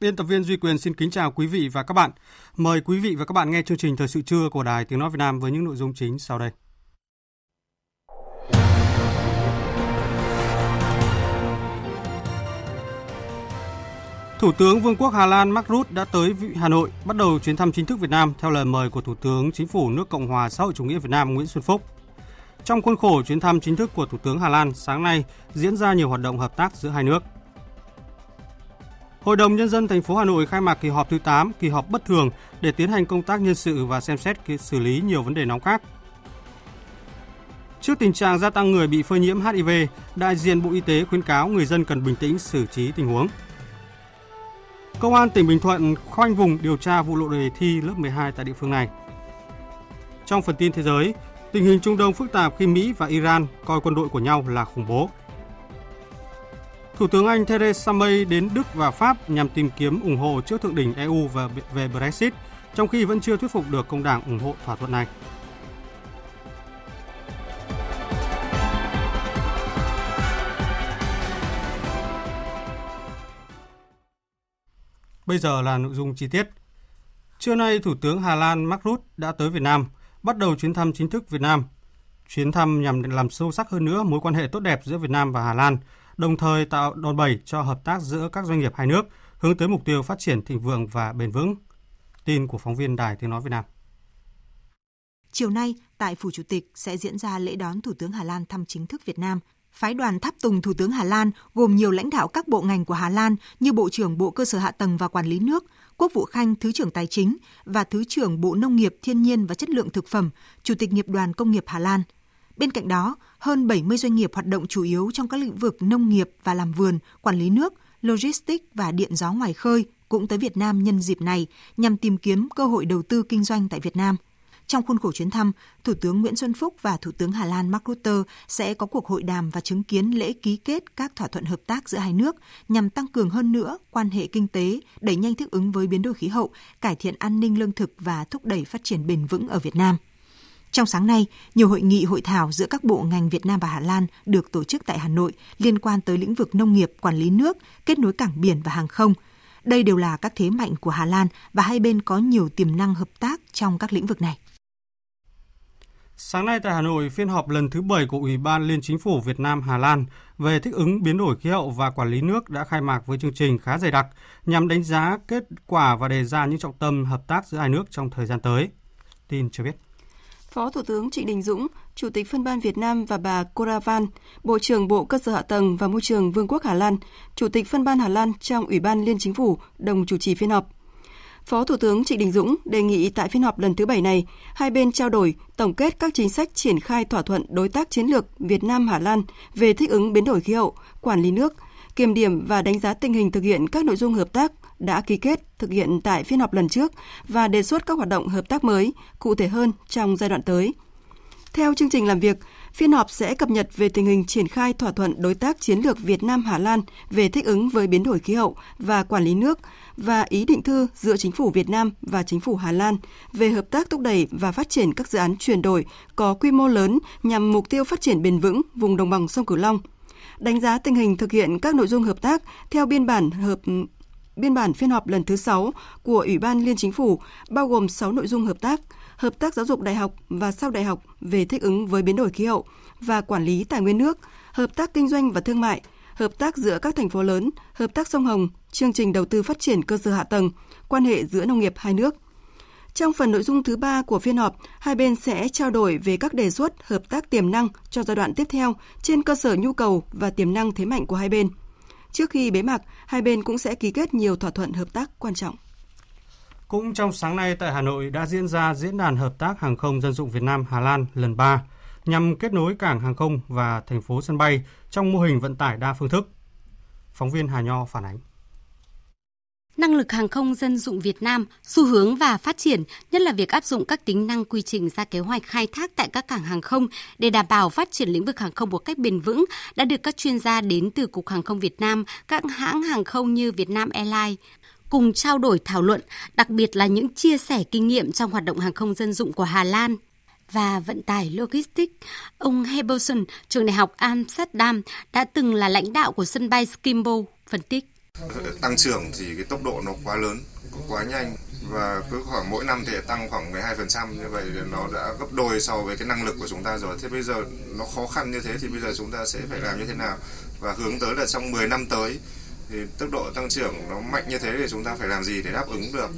Biên tập viên Duy Quyền xin kính chào quý vị và các bạn. Mời quý vị và các bạn nghe chương trình Thời sự trưa của Đài Tiếng Nói Việt Nam với những nội dung chính sau đây. Thủ tướng Vương quốc Hà Lan Mark Rutte đã tới Hà Nội bắt đầu chuyến thăm chính thức Việt Nam theo lời mời của Thủ tướng Chính phủ nước Cộng hòa xã hội chủ nghĩa Việt Nam Nguyễn Xuân Phúc. Trong khuôn khổ chuyến thăm chính thức của Thủ tướng Hà Lan, sáng nay diễn ra nhiều hoạt động hợp tác giữa hai nước. Hội đồng Nhân dân thành phố Hà Nội khai mạc kỳ họp thứ 8, kỳ họp bất thường để tiến hành công tác nhân sự và xem xét xử lý nhiều vấn đề nóng khác. Trước tình trạng gia tăng người bị phơi nhiễm HIV, đại diện Bộ Y tế khuyến cáo người dân cần bình tĩnh xử trí tình huống. Công an tỉnh Bình Thuận khoanh vùng điều tra vụ lộ đề thi lớp 12 tại địa phương này. Trong phần tin thế giới, tình hình Trung Đông phức tạp khi Mỹ và Iran coi quân đội của nhau là khủng bố. Thủ tướng Anh Theresa May đến Đức và Pháp nhằm tìm kiếm ủng hộ trước thượng đỉnh EU về, về Brexit, trong khi vẫn chưa thuyết phục được công đảng ủng hộ thỏa thuận này. Bây giờ là nội dung chi tiết. Trưa nay, Thủ tướng Hà Lan Mark Rutte đã tới Việt Nam, bắt đầu chuyến thăm chính thức Việt Nam. Chuyến thăm nhằm làm sâu sắc hơn nữa mối quan hệ tốt đẹp giữa Việt Nam và Hà Lan, đồng thời tạo đòn bẩy cho hợp tác giữa các doanh nghiệp hai nước, hướng tới mục tiêu phát triển thịnh vượng và bền vững. Tin của phóng viên Đài Tiếng Nói Việt Nam. Chiều nay, tại Phủ Chủ tịch sẽ diễn ra lễ đón Thủ tướng Hà Lan thăm chính thức Việt Nam. Phái đoàn tháp tùng Thủ tướng Hà Lan gồm nhiều lãnh đạo các bộ ngành của Hà Lan như Bộ trưởng Bộ Cơ sở Hạ tầng và Quản lý nước, Quốc vụ Khanh Thứ trưởng Tài chính và Thứ trưởng Bộ Nông nghiệp, Thiên nhiên và Chất lượng Thực phẩm, Chủ tịch Nghiệp đoàn Công nghiệp Hà Lan – Bên cạnh đó, hơn 70 doanh nghiệp hoạt động chủ yếu trong các lĩnh vực nông nghiệp và làm vườn, quản lý nước, logistics và điện gió ngoài khơi cũng tới Việt Nam nhân dịp này nhằm tìm kiếm cơ hội đầu tư kinh doanh tại Việt Nam. Trong khuôn khổ chuyến thăm, Thủ tướng Nguyễn Xuân Phúc và Thủ tướng Hà Lan Mark Rutte sẽ có cuộc hội đàm và chứng kiến lễ ký kết các thỏa thuận hợp tác giữa hai nước nhằm tăng cường hơn nữa quan hệ kinh tế, đẩy nhanh thích ứng với biến đổi khí hậu, cải thiện an ninh lương thực và thúc đẩy phát triển bền vững ở Việt Nam. Trong sáng nay, nhiều hội nghị hội thảo giữa các bộ ngành Việt Nam và Hà Lan được tổ chức tại Hà Nội liên quan tới lĩnh vực nông nghiệp, quản lý nước, kết nối cảng biển và hàng không. Đây đều là các thế mạnh của Hà Lan và hai bên có nhiều tiềm năng hợp tác trong các lĩnh vực này. Sáng nay tại Hà Nội, phiên họp lần thứ 7 của Ủy ban Liên Chính phủ Việt Nam Hà Lan về thích ứng biến đổi khí hậu và quản lý nước đã khai mạc với chương trình khá dày đặc nhằm đánh giá kết quả và đề ra những trọng tâm hợp tác giữa hai nước trong thời gian tới. Tin cho biết. Phó Thủ tướng Trịnh Đình Dũng, Chủ tịch Phân ban Việt Nam và bà Cora Van, Bộ trưởng Bộ Cơ sở Hạ tầng và Môi trường Vương quốc Hà Lan, Chủ tịch Phân ban Hà Lan trong Ủy ban Liên Chính phủ đồng chủ trì phiên họp. Phó Thủ tướng Trịnh Đình Dũng đề nghị tại phiên họp lần thứ bảy này, hai bên trao đổi, tổng kết các chính sách triển khai thỏa thuận đối tác chiến lược Việt Nam-Hà Lan về thích ứng biến đổi khí hậu, quản lý nước, kiểm điểm và đánh giá tình hình thực hiện các nội dung hợp tác đã ký kết thực hiện tại phiên họp lần trước và đề xuất các hoạt động hợp tác mới, cụ thể hơn trong giai đoạn tới. Theo chương trình làm việc, phiên họp sẽ cập nhật về tình hình triển khai thỏa thuận đối tác chiến lược Việt Nam Hà Lan về thích ứng với biến đổi khí hậu và quản lý nước và ý định thư giữa chính phủ Việt Nam và chính phủ Hà Lan về hợp tác thúc đẩy và phát triển các dự án chuyển đổi có quy mô lớn nhằm mục tiêu phát triển bền vững vùng đồng bằng sông Cửu Long đánh giá tình hình thực hiện các nội dung hợp tác theo biên bản hợp biên bản phiên họp lần thứ 6 của Ủy ban Liên Chính phủ bao gồm 6 nội dung hợp tác, hợp tác giáo dục đại học và sau đại học về thích ứng với biến đổi khí hậu và quản lý tài nguyên nước, hợp tác kinh doanh và thương mại, hợp tác giữa các thành phố lớn, hợp tác sông Hồng, chương trình đầu tư phát triển cơ sở hạ tầng, quan hệ giữa nông nghiệp hai nước. Trong phần nội dung thứ ba của phiên họp, hai bên sẽ trao đổi về các đề xuất hợp tác tiềm năng cho giai đoạn tiếp theo trên cơ sở nhu cầu và tiềm năng thế mạnh của hai bên. Trước khi bế mạc, hai bên cũng sẽ ký kết nhiều thỏa thuận hợp tác quan trọng. Cũng trong sáng nay tại Hà Nội đã diễn ra Diễn đàn Hợp tác Hàng không Dân dụng Việt Nam Hà Lan lần 3 nhằm kết nối cảng hàng không và thành phố sân bay trong mô hình vận tải đa phương thức. Phóng viên Hà Nho phản ánh năng lực hàng không dân dụng Việt Nam, xu hướng và phát triển, nhất là việc áp dụng các tính năng quy trình ra kế hoạch khai thác tại các cảng hàng không để đảm bảo phát triển lĩnh vực hàng không một cách bền vững đã được các chuyên gia đến từ Cục Hàng không Việt Nam, các hãng hàng không như Vietnam Airlines cùng trao đổi thảo luận, đặc biệt là những chia sẻ kinh nghiệm trong hoạt động hàng không dân dụng của Hà Lan và vận tải logistics, ông Heberson, trường đại học Amsterdam, đã từng là lãnh đạo của sân bay Schiphol, phân tích. Ờ, tăng trưởng thì cái tốc độ nó quá lớn, quá nhanh. Và cứ khoảng mỗi năm thì tăng khoảng 12% như vậy nó đã gấp đôi so với cái năng lực của chúng ta rồi. Thế bây giờ nó khó khăn như thế thì bây giờ chúng ta sẽ phải làm như thế nào? Và hướng tới là trong 10 năm tới thì tốc độ tăng trưởng nó mạnh như thế thì chúng ta phải làm gì để đáp ứng được?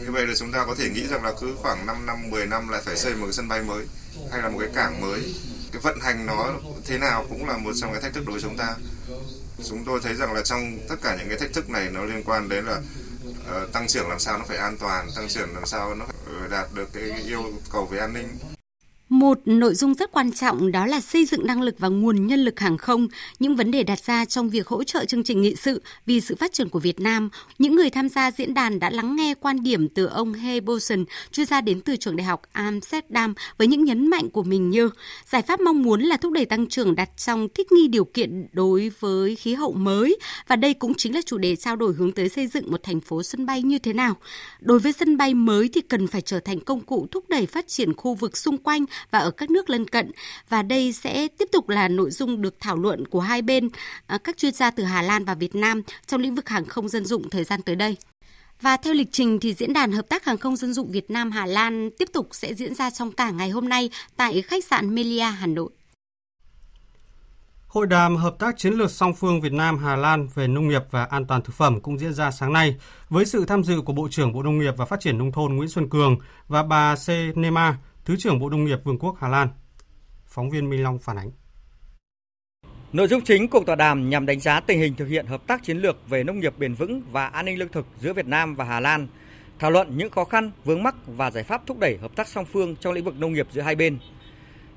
Như vậy là chúng ta có thể nghĩ rằng là cứ khoảng 5 năm 10 năm lại phải xây một cái sân bay mới hay là một cái cảng mới. Cái vận hành nó thế nào cũng là một trong cái thách thức đối với chúng ta chúng tôi thấy rằng là trong tất cả những cái thách thức này nó liên quan đến là uh, tăng trưởng làm sao nó phải an toàn tăng trưởng làm sao nó phải ờ, đạt được cái yêu cầu về an ninh một nội dung rất quan trọng đó là xây dựng năng lực và nguồn nhân lực hàng không, những vấn đề đặt ra trong việc hỗ trợ chương trình nghị sự vì sự phát triển của Việt Nam. Những người tham gia diễn đàn đã lắng nghe quan điểm từ ông He Boson, chuyên gia đến từ trường đại học Amsterdam với những nhấn mạnh của mình như giải pháp mong muốn là thúc đẩy tăng trưởng đặt trong thích nghi điều kiện đối với khí hậu mới và đây cũng chính là chủ đề trao đổi hướng tới xây dựng một thành phố sân bay như thế nào. Đối với sân bay mới thì cần phải trở thành công cụ thúc đẩy phát triển khu vực xung quanh và ở các nước lân cận. Và đây sẽ tiếp tục là nội dung được thảo luận của hai bên, à, các chuyên gia từ Hà Lan và Việt Nam trong lĩnh vực hàng không dân dụng thời gian tới đây. Và theo lịch trình thì diễn đàn hợp tác hàng không dân dụng Việt Nam Hà Lan tiếp tục sẽ diễn ra trong cả ngày hôm nay tại khách sạn Melia Hà Nội. Hội đàm hợp tác chiến lược song phương Việt Nam Hà Lan về nông nghiệp và an toàn thực phẩm cũng diễn ra sáng nay với sự tham dự của Bộ trưởng Bộ Nông nghiệp và Phát triển nông thôn Nguyễn Xuân Cường và bà C. Nema, Thứ trưởng Bộ Nông nghiệp Vương quốc Hà Lan. Phóng viên Minh Long phản ánh. Nội dung chính cuộc tọa đàm nhằm đánh giá tình hình thực hiện hợp tác chiến lược về nông nghiệp bền vững và an ninh lương thực giữa Việt Nam và Hà Lan, thảo luận những khó khăn, vướng mắc và giải pháp thúc đẩy hợp tác song phương trong lĩnh vực nông nghiệp giữa hai bên.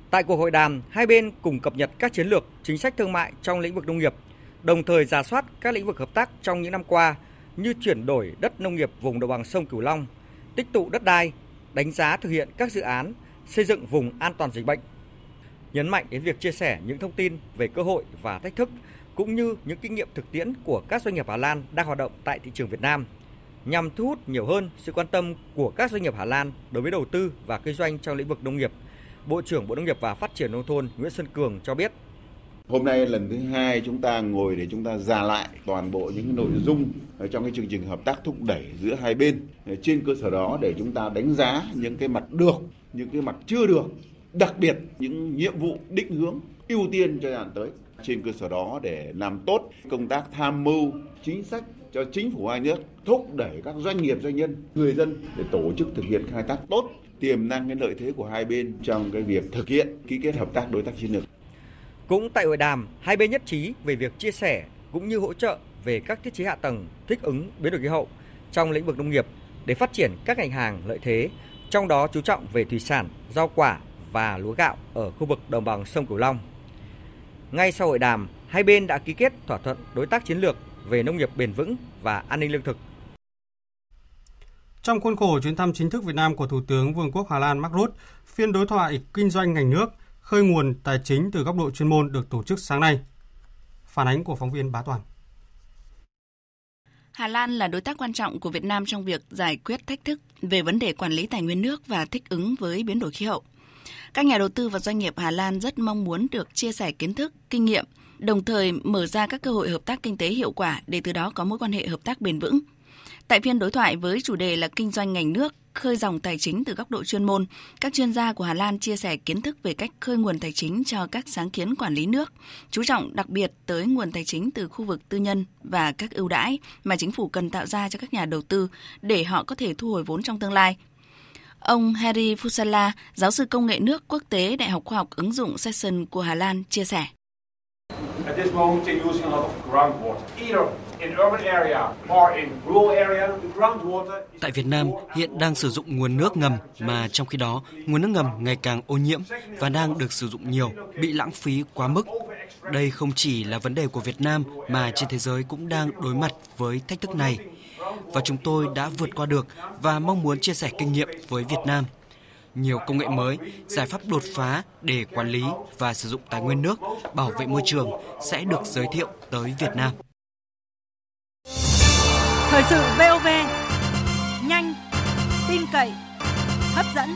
Tại cuộc hội đàm, hai bên cùng cập nhật các chiến lược, chính sách thương mại trong lĩnh vực nông nghiệp, đồng thời giả soát các lĩnh vực hợp tác trong những năm qua như chuyển đổi đất nông nghiệp vùng đồng bằng sông Cửu Long, tích tụ đất đai, đánh giá thực hiện các dự án xây dựng vùng an toàn dịch bệnh. Nhấn mạnh đến việc chia sẻ những thông tin về cơ hội và thách thức, cũng như những kinh nghiệm thực tiễn của các doanh nghiệp Hà Lan đang hoạt động tại thị trường Việt Nam, nhằm thu hút nhiều hơn sự quan tâm của các doanh nghiệp Hà Lan đối với đầu tư và kinh doanh trong lĩnh vực nông nghiệp. Bộ trưởng Bộ Nông nghiệp và Phát triển nông thôn Nguyễn Xuân Cường cho biết Hôm nay lần thứ hai chúng ta ngồi để chúng ta giả lại toàn bộ những nội dung trong cái chương trình hợp tác thúc đẩy giữa hai bên. Trên cơ sở đó để chúng ta đánh giá những cái mặt được, những cái mặt chưa được, đặc biệt những nhiệm vụ định hướng ưu tiên cho giai đoạn tới. Trên cơ sở đó để làm tốt công tác tham mưu chính sách cho chính phủ hai nước, thúc đẩy các doanh nghiệp doanh nhân, người dân để tổ chức thực hiện khai thác tốt tiềm năng cái lợi thế của hai bên trong cái việc thực hiện ký kết hợp tác đối tác chiến lược. Cũng tại hội đàm, hai bên nhất trí về việc chia sẻ cũng như hỗ trợ về các thiết chế hạ tầng thích ứng biến đổi khí hậu trong lĩnh vực nông nghiệp để phát triển các ngành hàng lợi thế, trong đó chú trọng về thủy sản, rau quả và lúa gạo ở khu vực đồng bằng sông Cửu Long. Ngay sau hội đàm, hai bên đã ký kết thỏa thuận đối tác chiến lược về nông nghiệp bền vững và an ninh lương thực. Trong khuôn khổ chuyến thăm chính thức Việt Nam của Thủ tướng Vương quốc Hà Lan Mark Rutte, phiên đối thoại kinh doanh ngành nước khơi nguồn tài chính từ góc độ chuyên môn được tổ chức sáng nay. Phản ánh của phóng viên Bá Toàn. Hà Lan là đối tác quan trọng của Việt Nam trong việc giải quyết thách thức về vấn đề quản lý tài nguyên nước và thích ứng với biến đổi khí hậu. Các nhà đầu tư và doanh nghiệp Hà Lan rất mong muốn được chia sẻ kiến thức, kinh nghiệm, đồng thời mở ra các cơ hội hợp tác kinh tế hiệu quả để từ đó có mối quan hệ hợp tác bền vững. Tại phiên đối thoại với chủ đề là kinh doanh ngành nước, khơi dòng tài chính từ góc độ chuyên môn, các chuyên gia của Hà Lan chia sẻ kiến thức về cách khơi nguồn tài chính cho các sáng kiến quản lý nước, chú trọng đặc biệt tới nguồn tài chính từ khu vực tư nhân và các ưu đãi mà chính phủ cần tạo ra cho các nhà đầu tư để họ có thể thu hồi vốn trong tương lai. Ông Harry Fusala, giáo sư công nghệ nước quốc tế Đại học Khoa học ứng dụng Session của Hà Lan chia sẻ. Tại Việt Nam hiện đang sử dụng nguồn nước ngầm mà trong khi đó nguồn nước ngầm ngày càng ô nhiễm và đang được sử dụng nhiều, bị lãng phí quá mức. Đây không chỉ là vấn đề của Việt Nam mà trên thế giới cũng đang đối mặt với thách thức này. Và chúng tôi đã vượt qua được và mong muốn chia sẻ kinh nghiệm với Việt Nam. Nhiều công nghệ mới, giải pháp đột phá để quản lý và sử dụng tài nguyên nước, bảo vệ môi trường sẽ được giới thiệu tới Việt Nam. Thời sự VOV, nhanh, tin cậy, hấp dẫn.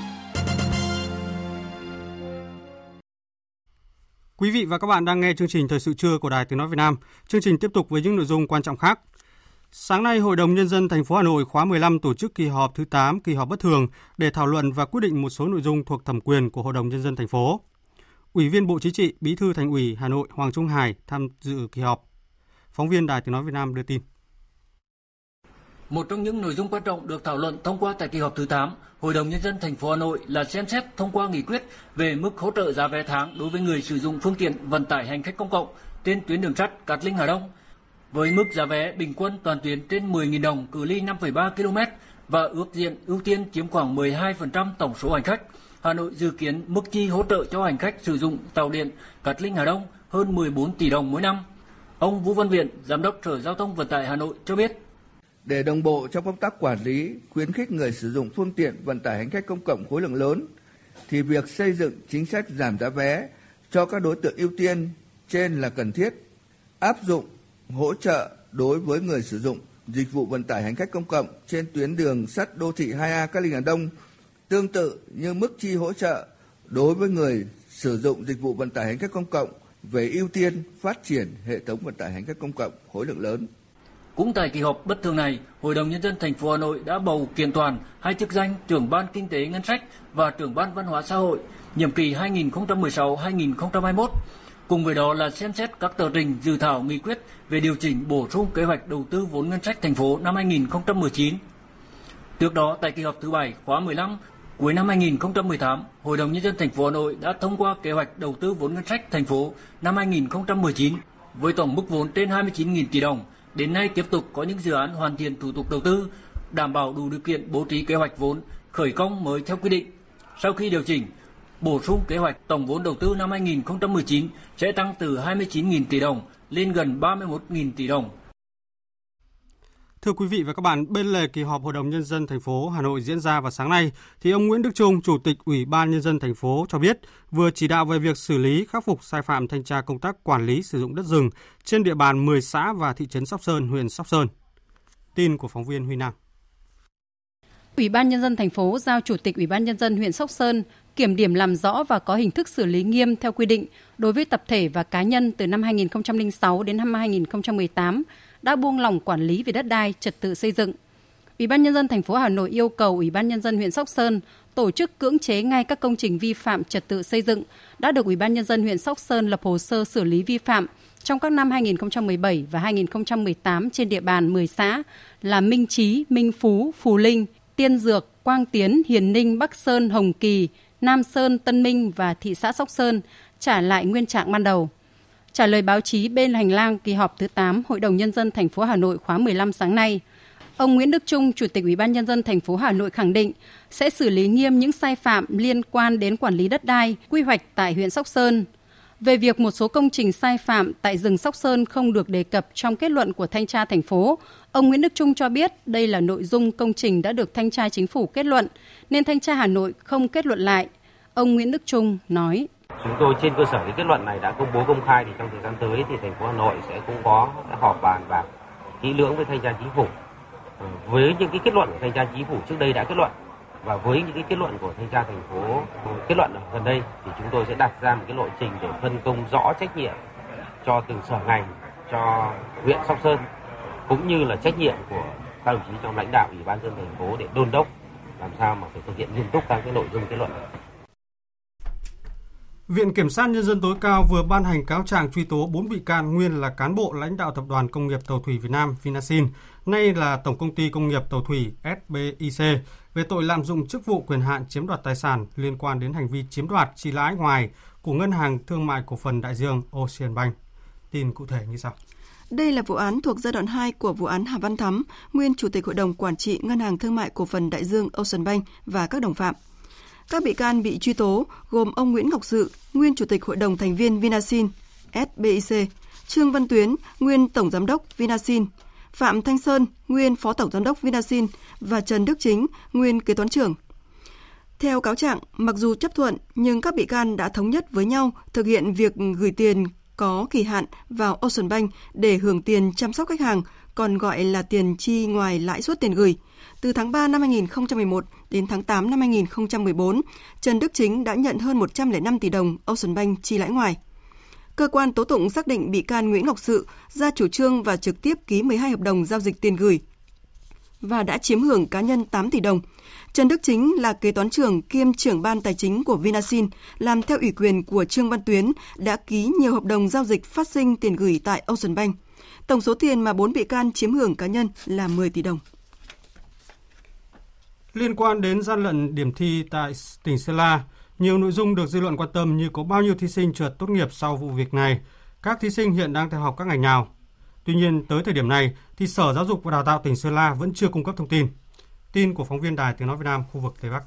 Quý vị và các bạn đang nghe chương trình Thời sự trưa của Đài Tiếng nói Việt Nam. Chương trình tiếp tục với những nội dung quan trọng khác. Sáng nay, Hội đồng Nhân dân thành phố Hà Nội khóa 15 tổ chức kỳ họp thứ 8, kỳ họp bất thường để thảo luận và quyết định một số nội dung thuộc thẩm quyền của Hội đồng Nhân dân thành phố. Ủy viên Bộ Chính trị, Bí thư Thành ủy Hà Nội Hoàng Trung Hải tham dự kỳ họp. Phóng viên Đài Tiếng nói Việt Nam đưa tin. Một trong những nội dung quan trọng được thảo luận thông qua tại kỳ họp thứ 8, Hội đồng nhân dân thành phố Hà Nội là xem xét thông qua nghị quyết về mức hỗ trợ giá vé tháng đối với người sử dụng phương tiện vận tải hành khách công cộng trên tuyến đường sắt Cát Linh Hà Đông. Với mức giá vé bình quân toàn tuyến trên 10.000 đồng cự ly 5,3 km và ước diện ưu tiên chiếm khoảng 12% tổng số hành khách, Hà Nội dự kiến mức chi hỗ trợ cho hành khách sử dụng tàu điện Cát Linh Hà Đông hơn 14 tỷ đồng mỗi năm. Ông Vũ Văn Viện, Giám đốc Sở Giao thông Vận tải Hà Nội cho biết để đồng bộ trong công tác quản lý, khuyến khích người sử dụng phương tiện vận tải hành khách công cộng khối lượng lớn, thì việc xây dựng chính sách giảm giá vé cho các đối tượng ưu tiên trên là cần thiết. Áp dụng hỗ trợ đối với người sử dụng dịch vụ vận tải hành khách công cộng trên tuyến đường sắt đô thị 2A Cát Linh Hà Đông tương tự như mức chi hỗ trợ đối với người sử dụng dịch vụ vận tải hành khách công cộng về ưu tiên phát triển hệ thống vận tải hành khách công cộng khối lượng lớn. Cũng tại kỳ họp bất thường này, Hội đồng nhân dân thành phố Hà Nội đã bầu kiện toàn hai chức danh trưởng ban kinh tế ngân sách và trưởng ban văn hóa xã hội nhiệm kỳ 2016-2021. Cùng với đó là xem xét các tờ trình dự thảo nghị quyết về điều chỉnh bổ sung kế hoạch đầu tư vốn ngân sách thành phố năm 2019. Trước đó tại kỳ họp thứ bảy, khóa 15 cuối năm 2018, Hội đồng nhân dân thành phố Hà Nội đã thông qua kế hoạch đầu tư vốn ngân sách thành phố năm 2019 với tổng mức vốn trên 29.000 tỷ đồng Đến nay tiếp tục có những dự án hoàn thiện thủ tục đầu tư, đảm bảo đủ điều kiện bố trí kế hoạch vốn khởi công mới theo quy định. Sau khi điều chỉnh, bổ sung kế hoạch tổng vốn đầu tư năm 2019 sẽ tăng từ 29.000 tỷ đồng lên gần 31.000 tỷ đồng. Thưa quý vị và các bạn, bên lề kỳ họp Hội đồng nhân dân thành phố Hà Nội diễn ra vào sáng nay thì ông Nguyễn Đức Trung, Chủ tịch Ủy ban nhân dân thành phố cho biết vừa chỉ đạo về việc xử lý khắc phục sai phạm thanh tra công tác quản lý sử dụng đất rừng trên địa bàn 10 xã và thị trấn Sóc Sơn, huyện Sóc Sơn. Tin của phóng viên Huy Nam. Ủy ban nhân dân thành phố giao Chủ tịch Ủy ban nhân dân huyện Sóc Sơn kiểm điểm làm rõ và có hình thức xử lý nghiêm theo quy định đối với tập thể và cá nhân từ năm 2006 đến năm 2018 đã buông lỏng quản lý về đất đai, trật tự xây dựng. Ủy ban nhân dân thành phố Hà Nội yêu cầu Ủy ban nhân dân huyện Sóc Sơn tổ chức cưỡng chế ngay các công trình vi phạm trật tự xây dựng đã được Ủy ban nhân dân huyện Sóc Sơn lập hồ sơ xử lý vi phạm trong các năm 2017 và 2018 trên địa bàn 10 xã là Minh Chí, Minh Phú, Phù Linh, Tiên Dược, Quang Tiến, Hiền Ninh, Bắc Sơn, Hồng Kỳ, Nam Sơn, Tân Minh và thị xã Sóc Sơn trả lại nguyên trạng ban đầu. Trả lời báo chí bên hành lang kỳ họp thứ 8 Hội đồng nhân dân thành phố Hà Nội khóa 15 sáng nay, ông Nguyễn Đức Trung, Chủ tịch Ủy ban nhân dân thành phố Hà Nội khẳng định sẽ xử lý nghiêm những sai phạm liên quan đến quản lý đất đai, quy hoạch tại huyện Sóc Sơn. Về việc một số công trình sai phạm tại rừng Sóc Sơn không được đề cập trong kết luận của thanh tra thành phố, ông Nguyễn Đức Trung cho biết đây là nội dung công trình đã được thanh tra chính phủ kết luận nên thanh tra Hà Nội không kết luận lại. Ông Nguyễn Đức Trung nói: Chúng tôi trên cơ sở cái kết luận này đã công bố công khai thì trong thời gian tới thì thành phố Hà Nội sẽ cũng có họp bàn và kỹ lưỡng với thanh tra chính phủ. Ờ, với những cái kết luận của thanh tra chính phủ trước đây đã kết luận và với những cái kết luận của thanh tra thành phố ờ, kết luận ở gần đây thì chúng tôi sẽ đặt ra một cái lộ trình để phân công rõ trách nhiệm cho từng sở ngành, cho huyện Sóc Sơn cũng như là trách nhiệm của các đồng chí trong lãnh đạo ủy ban dân thành phố để đôn đốc làm sao mà phải thực hiện nghiêm túc các cái nội dung kết luận Viện Kiểm sát Nhân dân tối cao vừa ban hành cáo trạng truy tố 4 bị can nguyên là cán bộ lãnh đạo Tập đoàn Công nghiệp Tàu thủy Việt Nam Vinasin, nay là Tổng công ty Công nghiệp Tàu thủy SBIC về tội lạm dụng chức vụ quyền hạn chiếm đoạt tài sản liên quan đến hành vi chiếm đoạt chi lãi ngoài của Ngân hàng Thương mại Cổ phần Đại Dương Ocean Bank. Tin cụ thể như sau. Đây là vụ án thuộc giai đoạn 2 của vụ án Hà Văn Thắm, nguyên Chủ tịch Hội đồng Quản trị Ngân hàng Thương mại Cổ phần Đại Dương Ocean Bank và các đồng phạm. Các bị can bị truy tố gồm ông Nguyễn Ngọc Sự, nguyên Chủ tịch Hội đồng thành viên Vinasin, SBIC, Trương Văn Tuyến, nguyên Tổng Giám đốc Vinasin, Phạm Thanh Sơn, nguyên Phó Tổng Giám đốc Vinasin và Trần Đức Chính, nguyên kế toán trưởng. Theo cáo trạng, mặc dù chấp thuận nhưng các bị can đã thống nhất với nhau thực hiện việc gửi tiền có kỳ hạn vào Ocean Bank để hưởng tiền chăm sóc khách hàng, còn gọi là tiền chi ngoài lãi suất tiền gửi. Từ tháng 3 năm 2011 đến tháng 8 năm 2014, Trần Đức Chính đã nhận hơn 105 tỷ đồng Ocean Bank chi lãi ngoài. Cơ quan tố tụng xác định bị can Nguyễn Ngọc Sự ra chủ trương và trực tiếp ký 12 hợp đồng giao dịch tiền gửi và đã chiếm hưởng cá nhân 8 tỷ đồng. Trần Đức Chính là kế toán trưởng kiêm trưởng ban tài chính của Vinasin, làm theo ủy quyền của Trương Văn Tuyến, đã ký nhiều hợp đồng giao dịch phát sinh tiền gửi tại Ocean Bank. Tổng số tiền mà 4 bị can chiếm hưởng cá nhân là 10 tỷ đồng. Liên quan đến gian lận điểm thi tại tỉnh Sơn La, nhiều nội dung được dư luận quan tâm như có bao nhiêu thí sinh trượt tốt nghiệp sau vụ việc này, các thí sinh hiện đang theo học các ngành nào. Tuy nhiên, tới thời điểm này thì Sở Giáo dục và Đào tạo tỉnh Sơn La vẫn chưa cung cấp thông tin. Tin của phóng viên Đài Tiếng Nói Việt Nam khu vực Tây Bắc.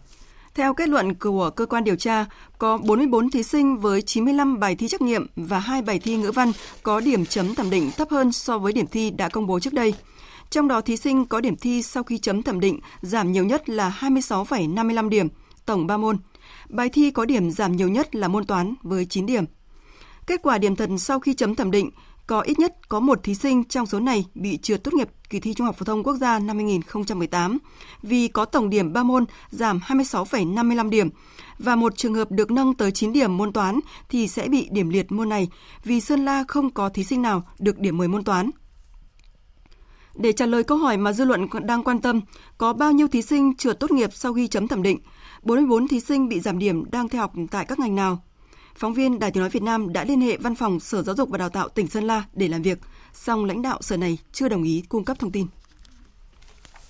Theo kết luận của cơ quan điều tra, có 44 thí sinh với 95 bài thi trắc nghiệm và 2 bài thi ngữ văn có điểm chấm thẩm định thấp hơn so với điểm thi đã công bố trước đây. Trong đó thí sinh có điểm thi sau khi chấm thẩm định giảm nhiều nhất là 26,55 điểm, tổng 3 môn. Bài thi có điểm giảm nhiều nhất là môn toán với 9 điểm. Kết quả điểm thật sau khi chấm thẩm định có ít nhất có một thí sinh trong số này bị trượt tốt nghiệp kỳ thi Trung học phổ thông quốc gia năm 2018 vì có tổng điểm 3 môn giảm 26,55 điểm và một trường hợp được nâng tới 9 điểm môn toán thì sẽ bị điểm liệt môn này vì Sơn La không có thí sinh nào được điểm 10 môn toán. Để trả lời câu hỏi mà dư luận đang quan tâm, có bao nhiêu thí sinh trượt tốt nghiệp sau khi chấm thẩm định, 44 thí sinh bị giảm điểm đang theo học tại các ngành nào? Phóng viên Đài Tiếng Nói Việt Nam đã liên hệ văn phòng Sở Giáo dục và Đào tạo tỉnh Sơn La để làm việc, song lãnh đạo sở này chưa đồng ý cung cấp thông tin.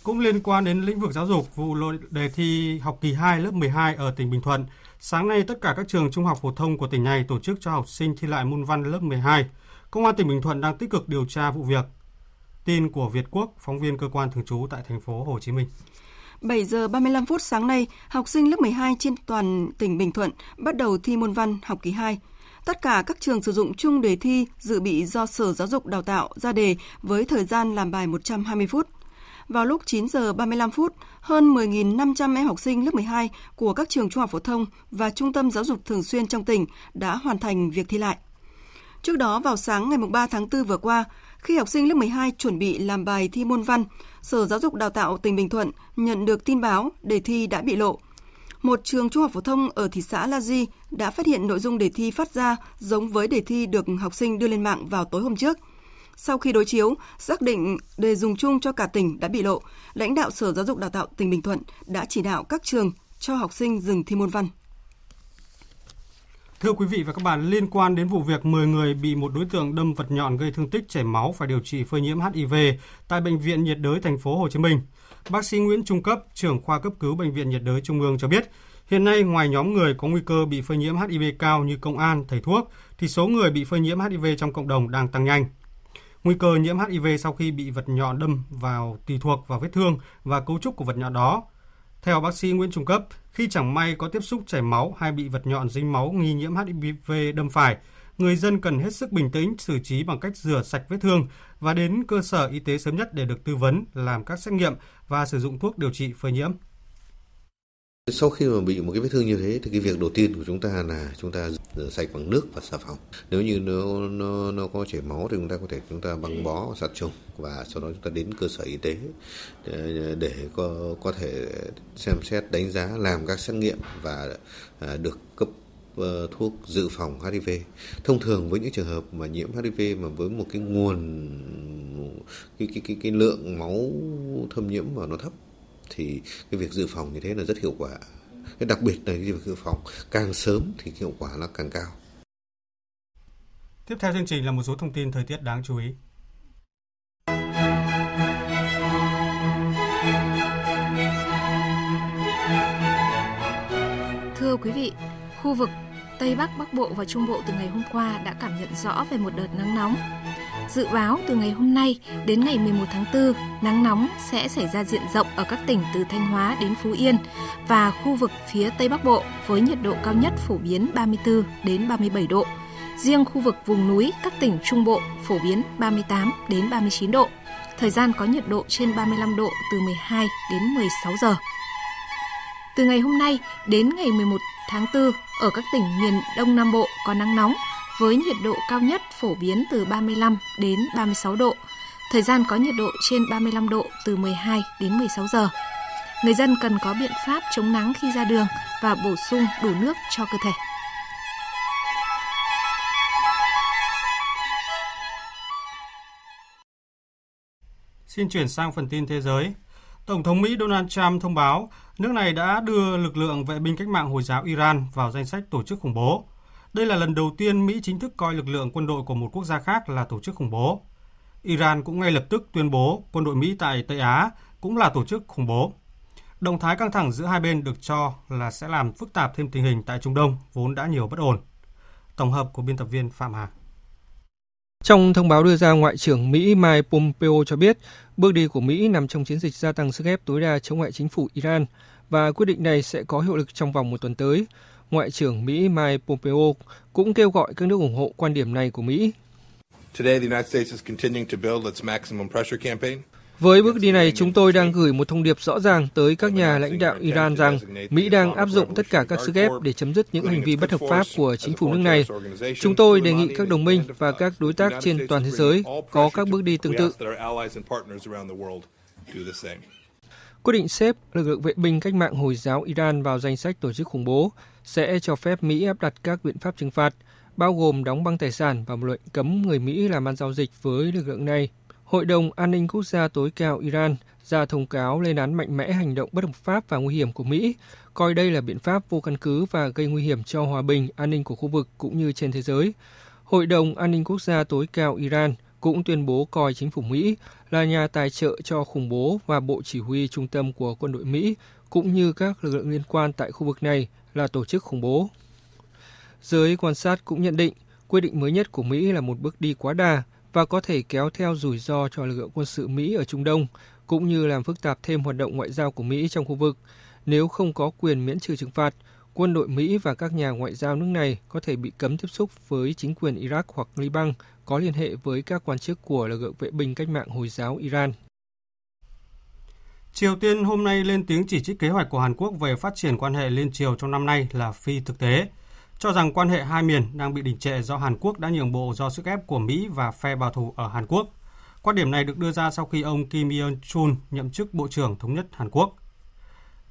Cũng liên quan đến lĩnh vực giáo dục, vụ đề thi học kỳ 2 lớp 12 ở tỉnh Bình Thuận, sáng nay tất cả các trường trung học phổ thông của tỉnh này tổ chức cho học sinh thi lại môn văn lớp 12. Công an tỉnh Bình Thuận đang tích cực điều tra vụ việc. Tin của Việt Quốc, phóng viên cơ quan thường trú tại thành phố Hồ Chí Minh. 7 giờ 35 phút sáng nay, học sinh lớp 12 trên toàn tỉnh Bình Thuận bắt đầu thi môn văn học kỳ 2. Tất cả các trường sử dụng chung đề thi dự bị do Sở Giáo dục Đào tạo ra đề với thời gian làm bài 120 phút. Vào lúc 9 giờ 35 phút, hơn 10.500 em học sinh lớp 12 của các trường trung học phổ thông và trung tâm giáo dục thường xuyên trong tỉnh đã hoàn thành việc thi lại. Trước đó vào sáng ngày 3 tháng 4 vừa qua, khi học sinh lớp 12 chuẩn bị làm bài thi môn văn, Sở Giáo dục Đào tạo tỉnh Bình Thuận nhận được tin báo đề thi đã bị lộ. Một trường trung học phổ thông ở thị xã La Di đã phát hiện nội dung đề thi phát ra giống với đề thi được học sinh đưa lên mạng vào tối hôm trước. Sau khi đối chiếu, xác định đề dùng chung cho cả tỉnh đã bị lộ, lãnh đạo Sở Giáo dục Đào tạo tỉnh Bình Thuận đã chỉ đạo các trường cho học sinh dừng thi môn văn. Thưa quý vị và các bạn, liên quan đến vụ việc 10 người bị một đối tượng đâm vật nhọn gây thương tích chảy máu phải điều trị phơi nhiễm HIV tại bệnh viện nhiệt đới thành phố Hồ Chí Minh. Bác sĩ Nguyễn Trung Cấp, trưởng khoa cấp cứu bệnh viện nhiệt đới Trung ương cho biết, hiện nay ngoài nhóm người có nguy cơ bị phơi nhiễm HIV cao như công an, thầy thuốc thì số người bị phơi nhiễm HIV trong cộng đồng đang tăng nhanh. Nguy cơ nhiễm HIV sau khi bị vật nhọn đâm vào tùy thuộc vào vết thương và cấu trúc của vật nhọn đó. Theo bác sĩ Nguyễn Trung Cấp, khi chẳng may có tiếp xúc chảy máu hay bị vật nhọn dính máu nghi nhiễm HIV đâm phải, người dân cần hết sức bình tĩnh xử trí bằng cách rửa sạch vết thương và đến cơ sở y tế sớm nhất để được tư vấn, làm các xét nghiệm và sử dụng thuốc điều trị phơi nhiễm. Sau khi mà bị một cái vết thương như thế thì cái việc đầu tiên của chúng ta là chúng ta rửa sạch bằng nước và xà phòng. Nếu như nó nó nó có chảy máu thì chúng ta có thể chúng ta băng bó sát trùng và sau đó chúng ta đến cơ sở y tế để, để có có thể xem xét đánh giá làm các xét nghiệm và ờ, được cấp ờ, thuốc dự phòng HIV. Thông thường với những trường hợp mà nhiễm HIV mà với một cái nguồn cái cái cái, cái lượng máu thâm nhiễm mà nó thấp thì cái việc dự phòng như thế là rất hiệu quả cái đặc biệt là cái việc dự phòng càng sớm thì hiệu quả nó càng cao Tiếp theo chương trình là một số thông tin thời tiết đáng chú ý. Thưa quý vị, khu vực Tây Bắc Bắc Bộ và Trung Bộ từ ngày hôm qua đã cảm nhận rõ về một đợt nắng nóng. Dự báo từ ngày hôm nay đến ngày 11 tháng 4, nắng nóng sẽ xảy ra diện rộng ở các tỉnh từ Thanh Hóa đến Phú Yên và khu vực phía Tây Bắc Bộ với nhiệt độ cao nhất phổ biến 34 đến 37 độ. Riêng khu vực vùng núi các tỉnh Trung Bộ phổ biến 38 đến 39 độ. Thời gian có nhiệt độ trên 35 độ từ 12 đến 16 giờ. Từ ngày hôm nay đến ngày 11 tháng 4, ở các tỉnh miền Đông Nam Bộ có nắng nóng với nhiệt độ cao nhất phổ biến từ 35 đến 36 độ. Thời gian có nhiệt độ trên 35 độ từ 12 đến 16 giờ. Người dân cần có biện pháp chống nắng khi ra đường và bổ sung đủ nước cho cơ thể. Xin chuyển sang phần tin thế giới. Tổng thống Mỹ Donald Trump thông báo nước này đã đưa lực lượng vệ binh cách mạng Hồi giáo Iran vào danh sách tổ chức khủng bố. Đây là lần đầu tiên Mỹ chính thức coi lực lượng quân đội của một quốc gia khác là tổ chức khủng bố. Iran cũng ngay lập tức tuyên bố quân đội Mỹ tại Tây Á cũng là tổ chức khủng bố. Động thái căng thẳng giữa hai bên được cho là sẽ làm phức tạp thêm tình hình tại Trung Đông vốn đã nhiều bất ổn. Tổng hợp của biên tập viên Phạm Hà. Trong thông báo đưa ra, Ngoại trưởng Mỹ Mike Pompeo cho biết bước đi của Mỹ nằm trong chiến dịch gia tăng sức ép tối đa chống lại chính phủ Iran và quyết định này sẽ có hiệu lực trong vòng một tuần tới. Ngoại trưởng Mỹ Mike Pompeo cũng kêu gọi các nước ủng hộ quan điểm này của Mỹ. Với bước đi này, chúng tôi đang gửi một thông điệp rõ ràng tới các nhà lãnh đạo Iran rằng Mỹ đang áp dụng tất cả các sức ép để chấm dứt những hành vi bất hợp pháp của chính phủ nước này. Chúng tôi đề nghị các đồng minh và các đối tác trên toàn thế giới có các bước đi tương tự. Quyết định xếp lực lượng vệ binh cách mạng Hồi giáo Iran vào danh sách tổ chức khủng bố sẽ cho phép Mỹ áp đặt các biện pháp trừng phạt, bao gồm đóng băng tài sản và một lệnh cấm người Mỹ làm ăn giao dịch với lực lượng này. Hội đồng An ninh Quốc gia tối cao Iran ra thông cáo lên án mạnh mẽ hành động bất hợp pháp và nguy hiểm của Mỹ, coi đây là biện pháp vô căn cứ và gây nguy hiểm cho hòa bình, an ninh của khu vực cũng như trên thế giới. Hội đồng An ninh Quốc gia tối cao Iran cũng tuyên bố coi chính phủ Mỹ là nhà tài trợ cho khủng bố và bộ chỉ huy trung tâm của quân đội Mỹ cũng như các lực lượng liên quan tại khu vực này là tổ chức khủng bố. Giới quan sát cũng nhận định quyết định mới nhất của Mỹ là một bước đi quá đà và có thể kéo theo rủi ro cho lực lượng quân sự Mỹ ở Trung Đông, cũng như làm phức tạp thêm hoạt động ngoại giao của Mỹ trong khu vực. Nếu không có quyền miễn trừ trừng phạt, quân đội Mỹ và các nhà ngoại giao nước này có thể bị cấm tiếp xúc với chính quyền Iraq hoặc Liban có liên hệ với các quan chức của lực lượng vệ binh cách mạng Hồi giáo Iran. Triều Tiên hôm nay lên tiếng chỉ trích kế hoạch của Hàn Quốc về phát triển quan hệ liên triều trong năm nay là phi thực tế, cho rằng quan hệ hai miền đang bị đình trệ do Hàn Quốc đã nhường bộ do sức ép của Mỹ và phe bảo thủ ở Hàn Quốc. Quan điểm này được đưa ra sau khi ông Kim Yeon-chul nhậm chức Bộ trưởng Thống nhất Hàn Quốc.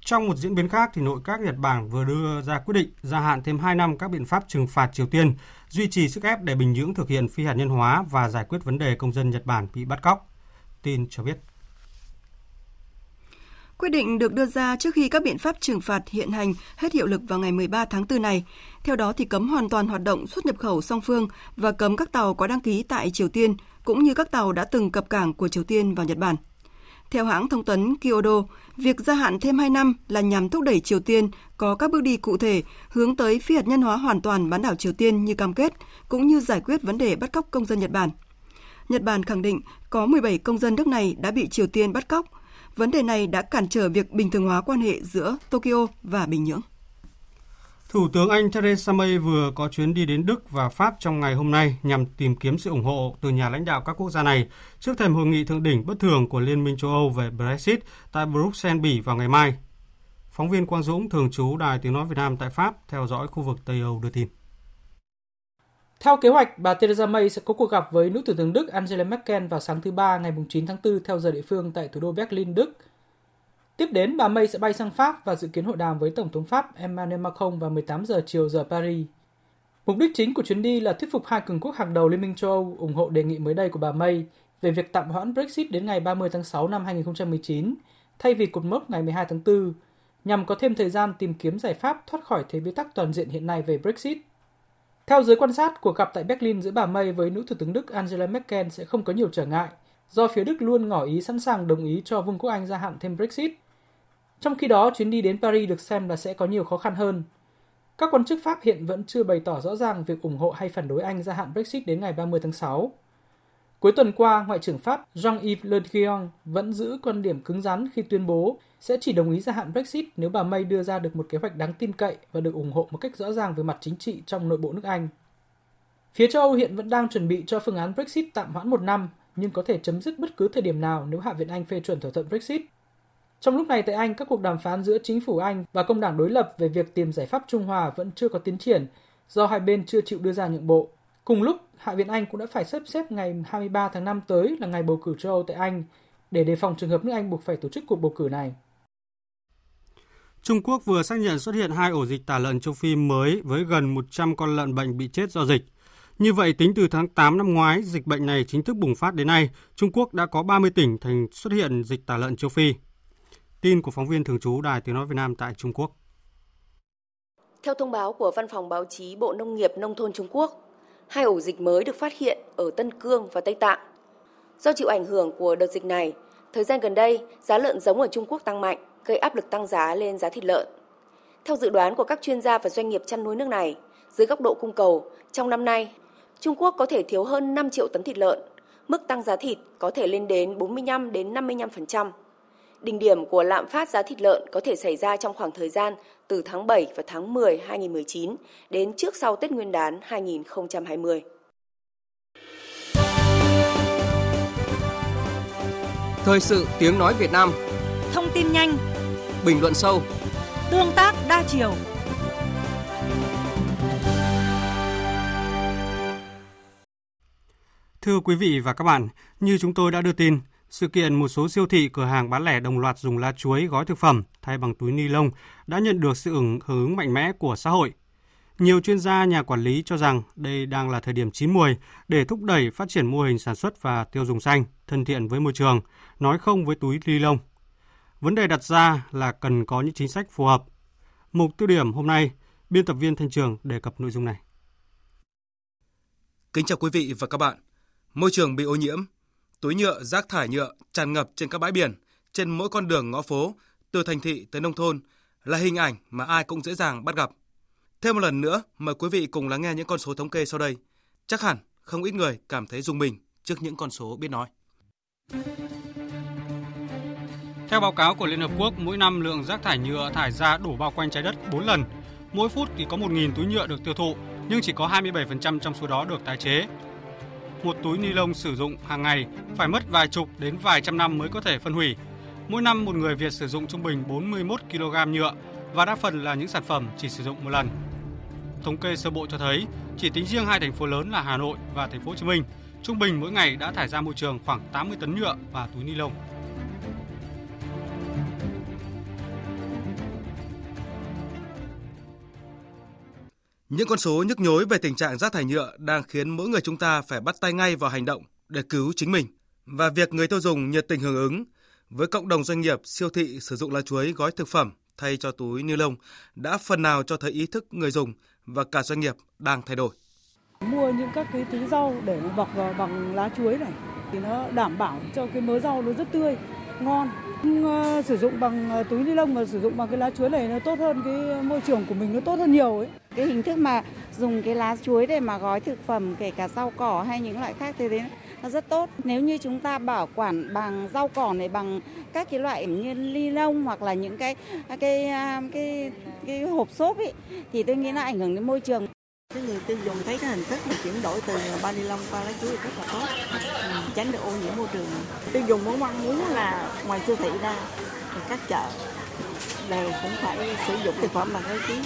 Trong một diễn biến khác, thì nội các Nhật Bản vừa đưa ra quyết định gia hạn thêm 2 năm các biện pháp trừng phạt Triều Tiên, duy trì sức ép để Bình Nhưỡng thực hiện phi hạt nhân hóa và giải quyết vấn đề công dân Nhật Bản bị bắt cóc. Tin cho biết. Quyết định được đưa ra trước khi các biện pháp trừng phạt hiện hành hết hiệu lực vào ngày 13 tháng 4 này. Theo đó thì cấm hoàn toàn hoạt động xuất nhập khẩu song phương và cấm các tàu có đăng ký tại Triều Tiên cũng như các tàu đã từng cập cảng của Triều Tiên vào Nhật Bản. Theo hãng thông tấn Kyodo, việc gia hạn thêm 2 năm là nhằm thúc đẩy Triều Tiên có các bước đi cụ thể hướng tới phi hạt nhân hóa hoàn toàn bán đảo Triều Tiên như cam kết, cũng như giải quyết vấn đề bắt cóc công dân Nhật Bản. Nhật Bản khẳng định có 17 công dân nước này đã bị Triều Tiên bắt cóc. Vấn đề này đã cản trở việc bình thường hóa quan hệ giữa Tokyo và Bình Nhưỡng. Thủ tướng Anh Theresa May vừa có chuyến đi đến Đức và Pháp trong ngày hôm nay nhằm tìm kiếm sự ủng hộ từ nhà lãnh đạo các quốc gia này trước thềm hội nghị thượng đỉnh bất thường của Liên minh châu Âu về Brexit tại Bruxelles, Bỉ vào ngày mai. Phóng viên Quang Dũng, thường trú Đài Tiếng Nói Việt Nam tại Pháp, theo dõi khu vực Tây Âu đưa tin. Theo kế hoạch, bà Theresa May sẽ có cuộc gặp với nữ thủ tướng Đức Angela Merkel vào sáng thứ Ba ngày 9 tháng 4 theo giờ địa phương tại thủ đô Berlin, Đức – Tiếp đến, bà May sẽ bay sang Pháp và dự kiến hội đàm với Tổng thống Pháp Emmanuel Macron vào 18 giờ chiều giờ Paris. Mục đích chính của chuyến đi là thuyết phục hai cường quốc hàng đầu Liên minh châu Âu ủng hộ đề nghị mới đây của bà May về việc tạm hoãn Brexit đến ngày 30 tháng 6 năm 2019, thay vì cột mốc ngày 12 tháng 4, nhằm có thêm thời gian tìm kiếm giải pháp thoát khỏi thế bế tắc toàn diện hiện nay về Brexit. Theo giới quan sát, cuộc gặp tại Berlin giữa bà May với nữ thủ tướng Đức Angela Merkel sẽ không có nhiều trở ngại, do phía Đức luôn ngỏ ý sẵn sàng đồng ý cho Vương quốc Anh gia hạn thêm Brexit. Trong khi đó, chuyến đi đến Paris được xem là sẽ có nhiều khó khăn hơn. Các quan chức Pháp hiện vẫn chưa bày tỏ rõ ràng việc ủng hộ hay phản đối Anh gia hạn Brexit đến ngày 30 tháng 6. Cuối tuần qua, Ngoại trưởng Pháp Jean-Yves Le Drian vẫn giữ quan điểm cứng rắn khi tuyên bố sẽ chỉ đồng ý gia hạn Brexit nếu bà May đưa ra được một kế hoạch đáng tin cậy và được ủng hộ một cách rõ ràng về mặt chính trị trong nội bộ nước Anh. Phía châu Âu hiện vẫn đang chuẩn bị cho phương án Brexit tạm hoãn một năm, nhưng có thể chấm dứt bất cứ thời điểm nào nếu Hạ viện Anh phê chuẩn thỏa thuận Brexit. Trong lúc này tại Anh, các cuộc đàm phán giữa chính phủ Anh và công đảng đối lập về việc tìm giải pháp trung hòa vẫn chưa có tiến triển do hai bên chưa chịu đưa ra nhượng bộ. Cùng lúc, Hạ viện Anh cũng đã phải sắp xếp ngày 23 tháng 5 tới là ngày bầu cử châu Âu tại Anh để đề phòng trường hợp nước Anh buộc phải tổ chức cuộc bầu cử này. Trung Quốc vừa xác nhận xuất hiện hai ổ dịch tả lợn châu Phi mới với gần 100 con lợn bệnh bị chết do dịch. Như vậy, tính từ tháng 8 năm ngoái, dịch bệnh này chính thức bùng phát đến nay, Trung Quốc đã có 30 tỉnh thành xuất hiện dịch tả lợn châu Phi. Tin của phóng viên thường trú Đài Tiếng Nói Việt Nam tại Trung Quốc. Theo thông báo của Văn phòng Báo chí Bộ Nông nghiệp Nông thôn Trung Quốc, hai ổ dịch mới được phát hiện ở Tân Cương và Tây Tạng. Do chịu ảnh hưởng của đợt dịch này, thời gian gần đây, giá lợn giống ở Trung Quốc tăng mạnh, gây áp lực tăng giá lên giá thịt lợn. Theo dự đoán của các chuyên gia và doanh nghiệp chăn nuôi nước này, dưới góc độ cung cầu, trong năm nay, Trung Quốc có thể thiếu hơn 5 triệu tấn thịt lợn, mức tăng giá thịt có thể lên đến 45 đến 55%. Đỉnh điểm của lạm phát giá thịt lợn có thể xảy ra trong khoảng thời gian từ tháng 7 và tháng 10 2019 đến trước sau Tết Nguyên đán 2020. Thời sự tiếng nói Việt Nam. Thông tin nhanh. Bình luận sâu. Tương tác đa chiều. Thưa quý vị và các bạn, như chúng tôi đã đưa tin, sự kiện một số siêu thị cửa hàng bán lẻ đồng loạt dùng lá chuối gói thực phẩm thay bằng túi ni lông đã nhận được sự hưởng hưởng mạnh mẽ của xã hội. Nhiều chuyên gia nhà quản lý cho rằng đây đang là thời điểm chín muồi để thúc đẩy phát triển mô hình sản xuất và tiêu dùng xanh, thân thiện với môi trường, nói không với túi ni lông. Vấn đề đặt ra là cần có những chính sách phù hợp. Mục tiêu điểm hôm nay, biên tập viên Thanh Trường đề cập nội dung này. Kính chào quý vị và các bạn. Môi trường bị ô nhiễm, túi nhựa, rác thải nhựa tràn ngập trên các bãi biển, trên mỗi con đường ngõ phố, từ thành thị tới nông thôn là hình ảnh mà ai cũng dễ dàng bắt gặp. Thêm một lần nữa, mời quý vị cùng lắng nghe những con số thống kê sau đây. Chắc hẳn không ít người cảm thấy rùng mình trước những con số biết nói. Theo báo cáo của Liên Hợp Quốc, mỗi năm lượng rác thải nhựa thải ra đổ bao quanh trái đất 4 lần. Mỗi phút thì có 1.000 túi nhựa được tiêu thụ, nhưng chỉ có 27% trong số đó được tái chế một túi ni lông sử dụng hàng ngày phải mất vài chục đến vài trăm năm mới có thể phân hủy. Mỗi năm một người Việt sử dụng trung bình 41 kg nhựa và đa phần là những sản phẩm chỉ sử dụng một lần. Thống kê sơ bộ cho thấy, chỉ tính riêng hai thành phố lớn là Hà Nội và thành phố Hồ Chí Minh, trung bình mỗi ngày đã thải ra môi trường khoảng 80 tấn nhựa và túi ni lông. Những con số nhức nhối về tình trạng rác thải nhựa đang khiến mỗi người chúng ta phải bắt tay ngay vào hành động để cứu chính mình. Và việc người tiêu dùng nhiệt tình hưởng ứng với cộng đồng doanh nghiệp siêu thị sử dụng lá chuối gói thực phẩm thay cho túi ni lông đã phần nào cho thấy ý thức người dùng và cả doanh nghiệp đang thay đổi. Mua những các cái thứ rau để bọc vào bằng lá chuối này thì nó đảm bảo cho cái mớ rau nó rất tươi, ngon Ờ, sử dụng bằng ờ, túi ni lông mà sử dụng bằng cái lá chuối này nó tốt hơn cái ờ, môi trường của mình nó tốt hơn nhiều ấy. Cái hình thức mà dùng cái lá chuối để mà gói thực phẩm kể cả rau cỏ hay những loại khác thế đấy nó rất tốt. Nếu như chúng ta bảo quản bằng rau cỏ này bằng các cái loại như ni lông hoặc là những cái cái cái cái, cái hộp xốp ấy thì tôi nghĩ là ảnh hưởng đến môi trường. Cái người tiêu dùng thấy cái hình thức mà chuyển đổi từ bao ni lông qua lá chuối rất là tốt, ừ, tránh được ô nhiễm môi trường. Tiêu dùng muốn mong muốn là ngoài siêu thị ra, thì các chợ đều cũng phải sử dụng thực phẩm bằng cái chuối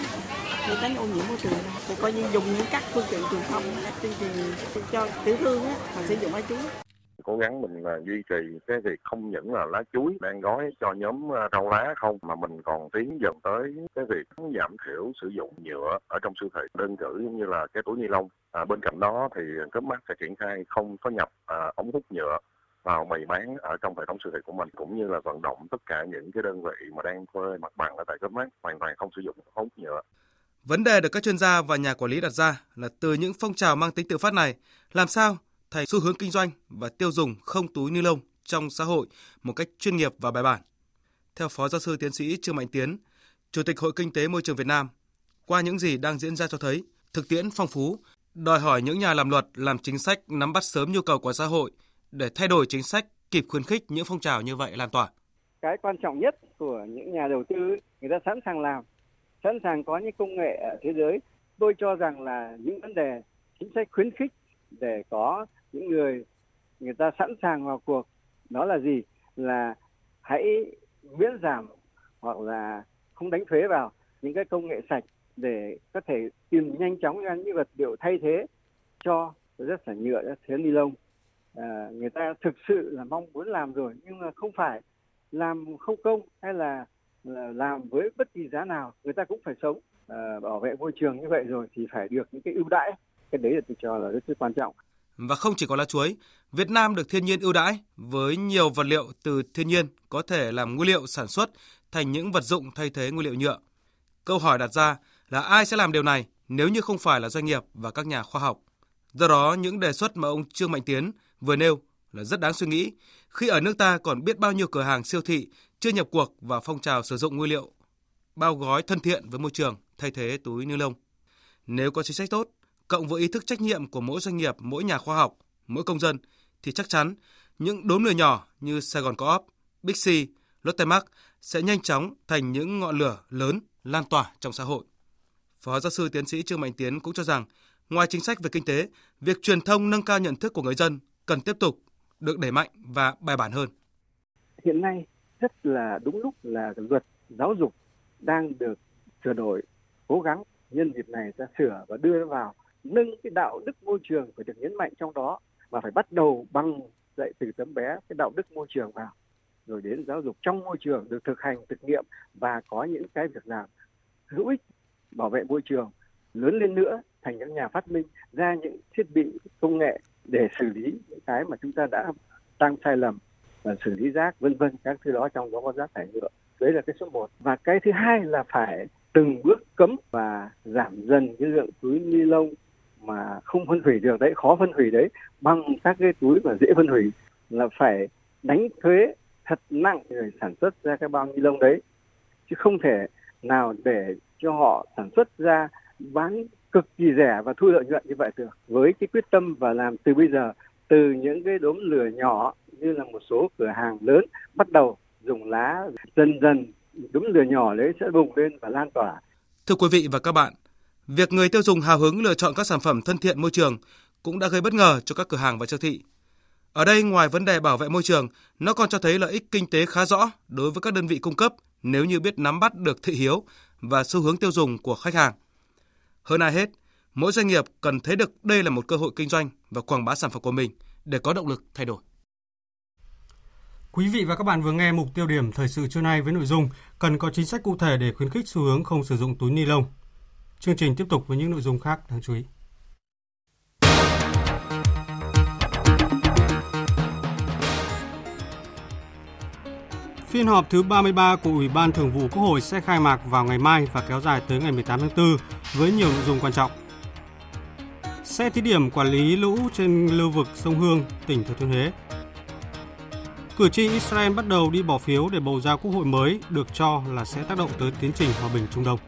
để tránh ô nhiễm môi trường. Thì coi như dùng những các phương tiện truyền thông, các tuyên truyền cho tiểu thương á, mà sử dụng lá chuối cố gắng mình là duy trì cái việc không những là lá chuối đang gói cho nhóm à, rau lá không mà mình còn tiến dần tới cái việc giảm thiểu sử dụng nhựa ở trong siêu thị đơn cử như là cái túi ni lông à, bên cạnh đó thì cấp mắt sẽ triển khai không có nhập à, ống hút nhựa vào bày bán ở trong hệ thống siêu thị của mình cũng như là vận động tất cả những cái đơn vị mà đang thuê mặt bằng ở tại cấp mát hoàn toàn không sử dụng ống nhựa. Vấn đề được các chuyên gia và nhà quản lý đặt ra là từ những phong trào mang tính tự phát này, làm sao thay xu hướng kinh doanh và tiêu dùng không túi ni lông trong xã hội một cách chuyên nghiệp và bài bản. Theo Phó Giáo sư Tiến sĩ Trương Mạnh Tiến, Chủ tịch Hội Kinh tế Môi trường Việt Nam, qua những gì đang diễn ra cho thấy, thực tiễn phong phú, đòi hỏi những nhà làm luật làm chính sách nắm bắt sớm nhu cầu của xã hội để thay đổi chính sách kịp khuyến khích những phong trào như vậy lan tỏa. Cái quan trọng nhất của những nhà đầu tư, người ta sẵn sàng làm, sẵn sàng có những công nghệ ở thế giới. Tôi cho rằng là những vấn đề chính sách khuyến khích để có những người người ta sẵn sàng vào cuộc đó là gì? Là hãy miễn giảm hoặc là không đánh thuế vào những cái công nghệ sạch để có thể tìm nhanh chóng ra những vật liệu thay thế cho rất là nhựa rất thế ni lông. À, người ta thực sự là mong muốn làm rồi nhưng mà không phải làm không công hay là, là làm với bất kỳ giá nào người ta cũng phải sống. À, bảo vệ môi trường như vậy rồi thì phải được những cái ưu đãi. Cái đấy là tôi cho là rất, rất quan trọng và không chỉ có lá chuối, Việt Nam được thiên nhiên ưu đãi với nhiều vật liệu từ thiên nhiên có thể làm nguyên liệu sản xuất thành những vật dụng thay thế nguyên liệu nhựa. Câu hỏi đặt ra là ai sẽ làm điều này nếu như không phải là doanh nghiệp và các nhà khoa học. Do đó, những đề xuất mà ông Trương Mạnh Tiến vừa nêu là rất đáng suy nghĩ khi ở nước ta còn biết bao nhiêu cửa hàng siêu thị chưa nhập cuộc vào phong trào sử dụng nguyên liệu bao gói thân thiện với môi trường thay thế túi ni lông. Nếu có chính sách tốt, cộng với ý thức trách nhiệm của mỗi doanh nghiệp, mỗi nhà khoa học, mỗi công dân thì chắc chắn những đốm lửa nhỏ như Sài Gòn Co-op, Big C, Lotte Mart sẽ nhanh chóng thành những ngọn lửa lớn lan tỏa trong xã hội. Phó giáo sư tiến sĩ Trương Mạnh Tiến cũng cho rằng, ngoài chính sách về kinh tế, việc truyền thông nâng cao nhận thức của người dân cần tiếp tục được đẩy mạnh và bài bản hơn. Hiện nay rất là đúng lúc là luật giáo dục đang được sửa đổi, cố gắng nhân dịp này ra sửa và đưa vào nâng cái đạo đức môi trường phải được nhấn mạnh trong đó mà phải bắt đầu bằng dạy từ tấm bé cái đạo đức môi trường vào, rồi đến giáo dục trong môi trường được thực hành, thực nghiệm và có những cái việc làm hữu ích bảo vệ môi trường lớn lên nữa, thành những nhà phát minh ra những thiết bị công nghệ để xử lý những cái mà chúng ta đã tăng sai lầm và xử lý rác, vân vân, các thứ đó trong đó có rác thải nhựa. Đấy là cái số một. Và cái thứ hai là phải từng bước cấm và giảm dần cái lượng túi ni lông mà không phân hủy được đấy khó phân hủy đấy bằng các cái túi mà dễ phân hủy là phải đánh thuế thật nặng người sản xuất ra cái bao ni lông đấy chứ không thể nào để cho họ sản xuất ra bán cực kỳ rẻ và thu lợi nhuận như vậy được với cái quyết tâm và làm từ bây giờ từ những cái đốm lửa nhỏ như là một số cửa hàng lớn bắt đầu dùng lá dần dần đốm lửa nhỏ đấy sẽ bùng lên và lan tỏa. Thưa quý vị và các bạn, việc người tiêu dùng hào hứng lựa chọn các sản phẩm thân thiện môi trường cũng đã gây bất ngờ cho các cửa hàng và siêu thị. Ở đây ngoài vấn đề bảo vệ môi trường, nó còn cho thấy lợi ích kinh tế khá rõ đối với các đơn vị cung cấp nếu như biết nắm bắt được thị hiếu và xu hướng tiêu dùng của khách hàng. Hơn ai hết, mỗi doanh nghiệp cần thấy được đây là một cơ hội kinh doanh và quảng bá sản phẩm của mình để có động lực thay đổi. Quý vị và các bạn vừa nghe mục tiêu điểm thời sự trưa nay với nội dung cần có chính sách cụ thể để khuyến khích xu hướng không sử dụng túi ni lông. Chương trình tiếp tục với những nội dung khác đáng chú ý. Phiên họp thứ 33 của Ủy ban Thường vụ Quốc hội sẽ khai mạc vào ngày mai và kéo dài tới ngày 18 tháng 4 với nhiều nội dung quan trọng. Sẽ thí điểm quản lý lũ trên lưu vực sông Hương, tỉnh Thừa Thiên Huế. Cử tri Israel bắt đầu đi bỏ phiếu để bầu ra quốc hội mới được cho là sẽ tác động tới tiến trình hòa bình Trung Đông.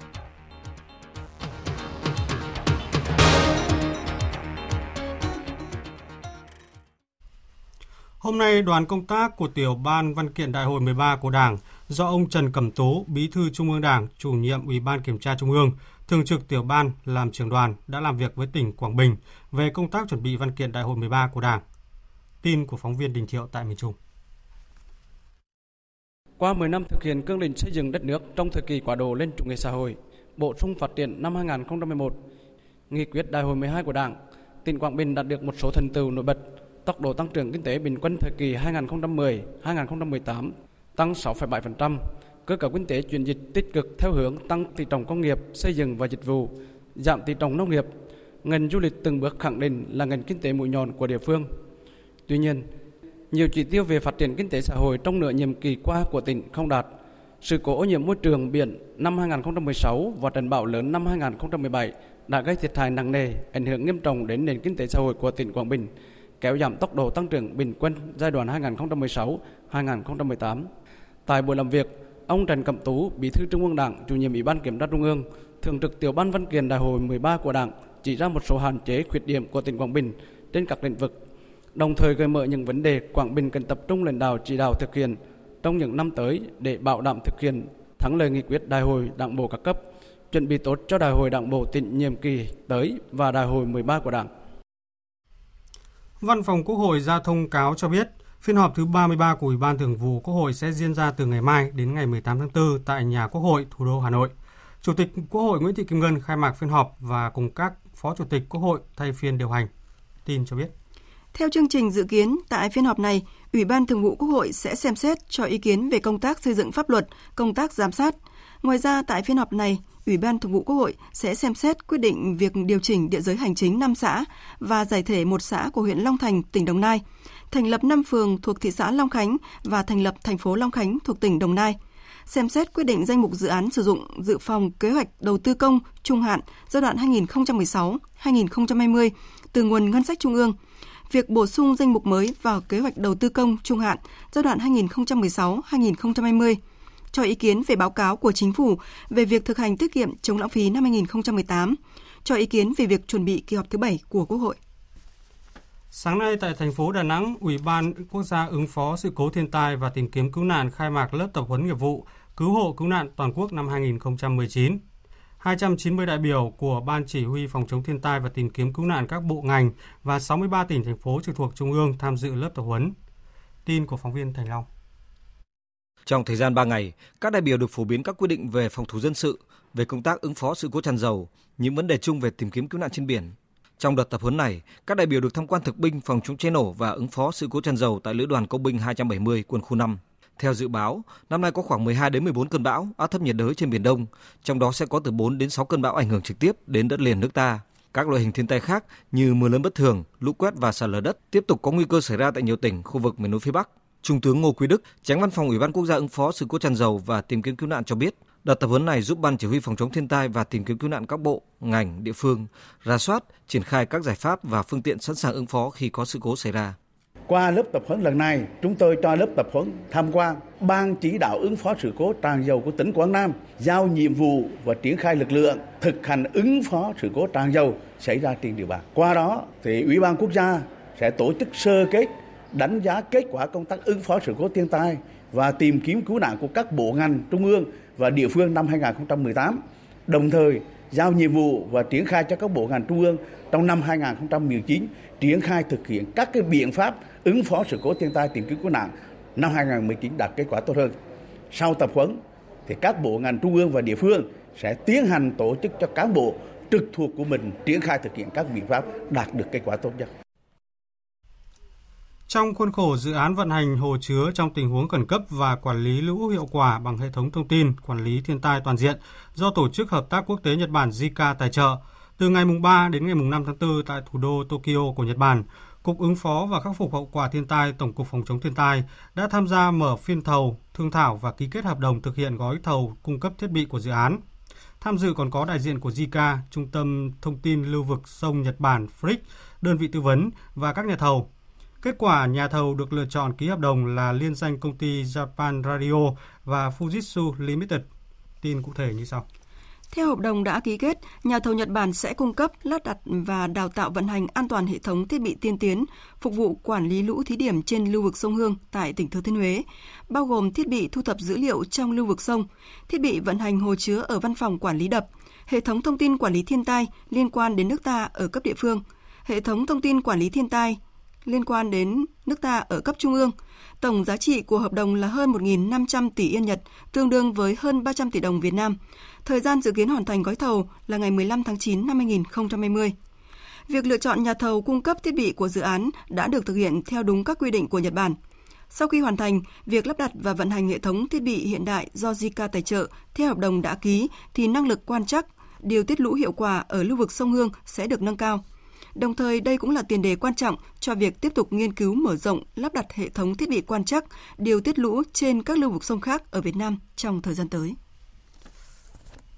Hôm nay, đoàn công tác của tiểu ban văn kiện Đại hội 13 của Đảng do ông Trần Cẩm Tố, Bí thư Trung ương Đảng, chủ nhiệm Ủy ban Kiểm tra Trung ương, thường trực tiểu ban làm trưởng đoàn đã làm việc với tỉnh Quảng Bình về công tác chuẩn bị văn kiện Đại hội 13 của Đảng. Tin của phóng viên Đình Thiệu tại miền Trung. Qua 10 năm thực hiện cương lĩnh xây dựng đất nước trong thời kỳ quả đồ lên chủ nghĩa xã hội, bổ sung phát triển năm 2011, nghị quyết Đại hội 12 của Đảng, tỉnh Quảng Bình đạt được một số thành tựu nổi bật tốc độ tăng trưởng kinh tế bình quân thời kỳ 2010-2018 tăng 6,7%, cơ cấu kinh tế chuyển dịch tích cực theo hướng tăng tỷ trọng công nghiệp, xây dựng và dịch vụ, giảm tỷ trọng nông nghiệp. Ngành du lịch từng bước khẳng định là ngành kinh tế mũi nhọn của địa phương. Tuy nhiên, nhiều chỉ tiêu về phát triển kinh tế xã hội trong nửa nhiệm kỳ qua của tỉnh không đạt. Sự cố ô nhiễm môi trường biển năm 2016 và trận bão lớn năm 2017 đã gây thiệt hại nặng nề, ảnh hưởng nghiêm trọng đến nền kinh tế xã hội của tỉnh Quảng Bình, kéo giảm tốc độ tăng trưởng bình quân giai đoạn 2016-2018. Tại buổi làm việc, ông Trần Cẩm Tú, Bí thư Trung ương Đảng, Chủ nhiệm Ủy ban Kiểm tra Trung ương, Thường trực Tiểu ban văn kiện Đại hội 13 của Đảng chỉ ra một số hạn chế khuyết điểm của tỉnh Quảng Bình trên các lĩnh vực, đồng thời gợi mở những vấn đề Quảng Bình cần tập trung lãnh đạo chỉ đạo thực hiện trong những năm tới để bảo đảm thực hiện thắng lợi nghị quyết Đại hội Đảng bộ các cấp, chuẩn bị tốt cho Đại hội Đảng bộ tỉnh nhiệm kỳ tới và Đại hội 13 của Đảng. Văn phòng Quốc hội ra thông cáo cho biết, phiên họp thứ 33 của Ủy ban Thường vụ Quốc hội sẽ diễn ra từ ngày mai đến ngày 18 tháng 4 tại nhà Quốc hội, thủ đô Hà Nội. Chủ tịch Quốc hội Nguyễn Thị Kim Ngân khai mạc phiên họp và cùng các Phó Chủ tịch Quốc hội thay phiên điều hành. Tin cho biết. Theo chương trình dự kiến, tại phiên họp này, Ủy ban Thường vụ Quốc hội sẽ xem xét cho ý kiến về công tác xây dựng pháp luật, công tác giám sát. Ngoài ra, tại phiên họp này, Ủy ban Thường vụ Quốc hội sẽ xem xét quyết định việc điều chỉnh địa giới hành chính 5 xã và giải thể một xã của huyện Long Thành, tỉnh Đồng Nai, thành lập 5 phường thuộc thị xã Long Khánh và thành lập thành phố Long Khánh thuộc tỉnh Đồng Nai – xem xét quyết định danh mục dự án sử dụng dự phòng kế hoạch đầu tư công trung hạn giai đoạn 2016-2020 từ nguồn ngân sách trung ương, việc bổ sung danh mục mới vào kế hoạch đầu tư công trung hạn giai đoạn 2016-2020 cho ý kiến về báo cáo của chính phủ về việc thực hành tiết kiệm chống lãng phí năm 2018, cho ý kiến về việc chuẩn bị kỳ họp thứ bảy của Quốc hội. Sáng nay tại thành phố Đà Nẵng, Ủy ban Quốc gia ứng phó sự cố thiên tai và tìm kiếm cứu nạn khai mạc lớp tập huấn nghiệp vụ cứu hộ cứu nạn toàn quốc năm 2019. 290 đại biểu của Ban Chỉ huy Phòng chống thiên tai và tìm kiếm cứu nạn các bộ ngành và 63 tỉnh thành phố trực thuộc Trung ương tham dự lớp tập huấn. Tin của phóng viên Thành Long. Trong thời gian 3 ngày, các đại biểu được phổ biến các quy định về phòng thủ dân sự, về công tác ứng phó sự cố tràn dầu, những vấn đề chung về tìm kiếm cứu nạn trên biển, trong đợt tập huấn này, các đại biểu được tham quan thực binh phòng chống cháy nổ và ứng phó sự cố tràn dầu tại Lữ đoàn Công binh 270 quân khu 5. Theo dự báo, năm nay có khoảng 12 đến 14 cơn bão, áp thấp nhiệt đới trên biển Đông, trong đó sẽ có từ 4 đến 6 cơn bão ảnh hưởng trực tiếp đến đất liền nước ta. Các loại hình thiên tai khác như mưa lớn bất thường, lũ quét và sạt lở đất tiếp tục có nguy cơ xảy ra tại nhiều tỉnh khu vực miền núi phía Bắc. Trung tướng Ngô Quý Đức, Tránh Văn phòng Ủy ban Quốc gia ứng phó sự cố tràn dầu và tìm kiếm cứu nạn cho biết, Đợt tập huấn này giúp Ban Chỉ huy phòng chống thiên tai và tìm kiếm cứu nạn các bộ, ngành, địa phương ra soát, triển khai các giải pháp và phương tiện sẵn sàng ứng phó khi có sự cố xảy ra. Qua lớp tập huấn lần này, chúng tôi cho lớp tập huấn tham quan Ban chỉ đạo ứng phó sự cố tràn dầu của tỉnh Quảng Nam, giao nhiệm vụ và triển khai lực lượng thực hành ứng phó sự cố tràn dầu xảy ra trên địa bàn. Qua đó, thì Ủy ban quốc gia sẽ tổ chức sơ kết đánh giá kết quả công tác ứng phó sự cố thiên tai và tìm kiếm cứu nạn của các bộ ngành trung ương và địa phương năm 2018, đồng thời giao nhiệm vụ và triển khai cho các bộ ngành trung ương trong năm 2019 triển khai thực hiện các cái biện pháp ứng phó sự cố thiên tai tìm kiếm cứu nạn năm 2019 đạt kết quả tốt hơn. Sau tập huấn thì các bộ ngành trung ương và địa phương sẽ tiến hành tổ chức cho cán bộ trực thuộc của mình triển khai thực hiện các biện pháp đạt được kết quả tốt nhất. Trong khuôn khổ dự án vận hành hồ chứa trong tình huống khẩn cấp và quản lý lũ hiệu quả bằng hệ thống thông tin quản lý thiên tai toàn diện do Tổ chức Hợp tác Quốc tế Nhật Bản JICA tài trợ, từ ngày 3 đến ngày 5 tháng 4 tại thủ đô Tokyo của Nhật Bản, Cục ứng phó và khắc phục hậu quả thiên tai Tổng cục Phòng chống thiên tai đã tham gia mở phiên thầu, thương thảo và ký kết hợp đồng thực hiện gói thầu cung cấp thiết bị của dự án. Tham dự còn có đại diện của JICA, Trung tâm Thông tin Lưu vực sông Nhật Bản FRIC, đơn vị tư vấn và các nhà thầu. Kết quả, nhà thầu được lựa chọn ký hợp đồng là liên danh công ty Japan Radio và Fujitsu Limited. Tin cụ thể như sau. Theo hợp đồng đã ký kết, nhà thầu Nhật Bản sẽ cung cấp, lắp đặt và đào tạo vận hành an toàn hệ thống thiết bị tiên tiến, phục vụ quản lý lũ thí điểm trên lưu vực sông Hương tại tỉnh Thừa Thiên Huế, bao gồm thiết bị thu thập dữ liệu trong lưu vực sông, thiết bị vận hành hồ chứa ở văn phòng quản lý đập, hệ thống thông tin quản lý thiên tai liên quan đến nước ta ở cấp địa phương, hệ thống thông tin quản lý thiên tai liên quan đến nước ta ở cấp trung ương. Tổng giá trị của hợp đồng là hơn 1.500 tỷ yên Nhật, tương đương với hơn 300 tỷ đồng Việt Nam. Thời gian dự kiến hoàn thành gói thầu là ngày 15 tháng 9 năm 2020. Việc lựa chọn nhà thầu cung cấp thiết bị của dự án đã được thực hiện theo đúng các quy định của Nhật Bản. Sau khi hoàn thành, việc lắp đặt và vận hành hệ thống thiết bị hiện đại do JICA tài trợ theo hợp đồng đã ký thì năng lực quan trắc, điều tiết lũ hiệu quả ở lưu vực sông Hương sẽ được nâng cao. Đồng thời đây cũng là tiền đề quan trọng cho việc tiếp tục nghiên cứu mở rộng lắp đặt hệ thống thiết bị quan trắc, điều tiết lũ trên các lưu vực sông khác ở Việt Nam trong thời gian tới.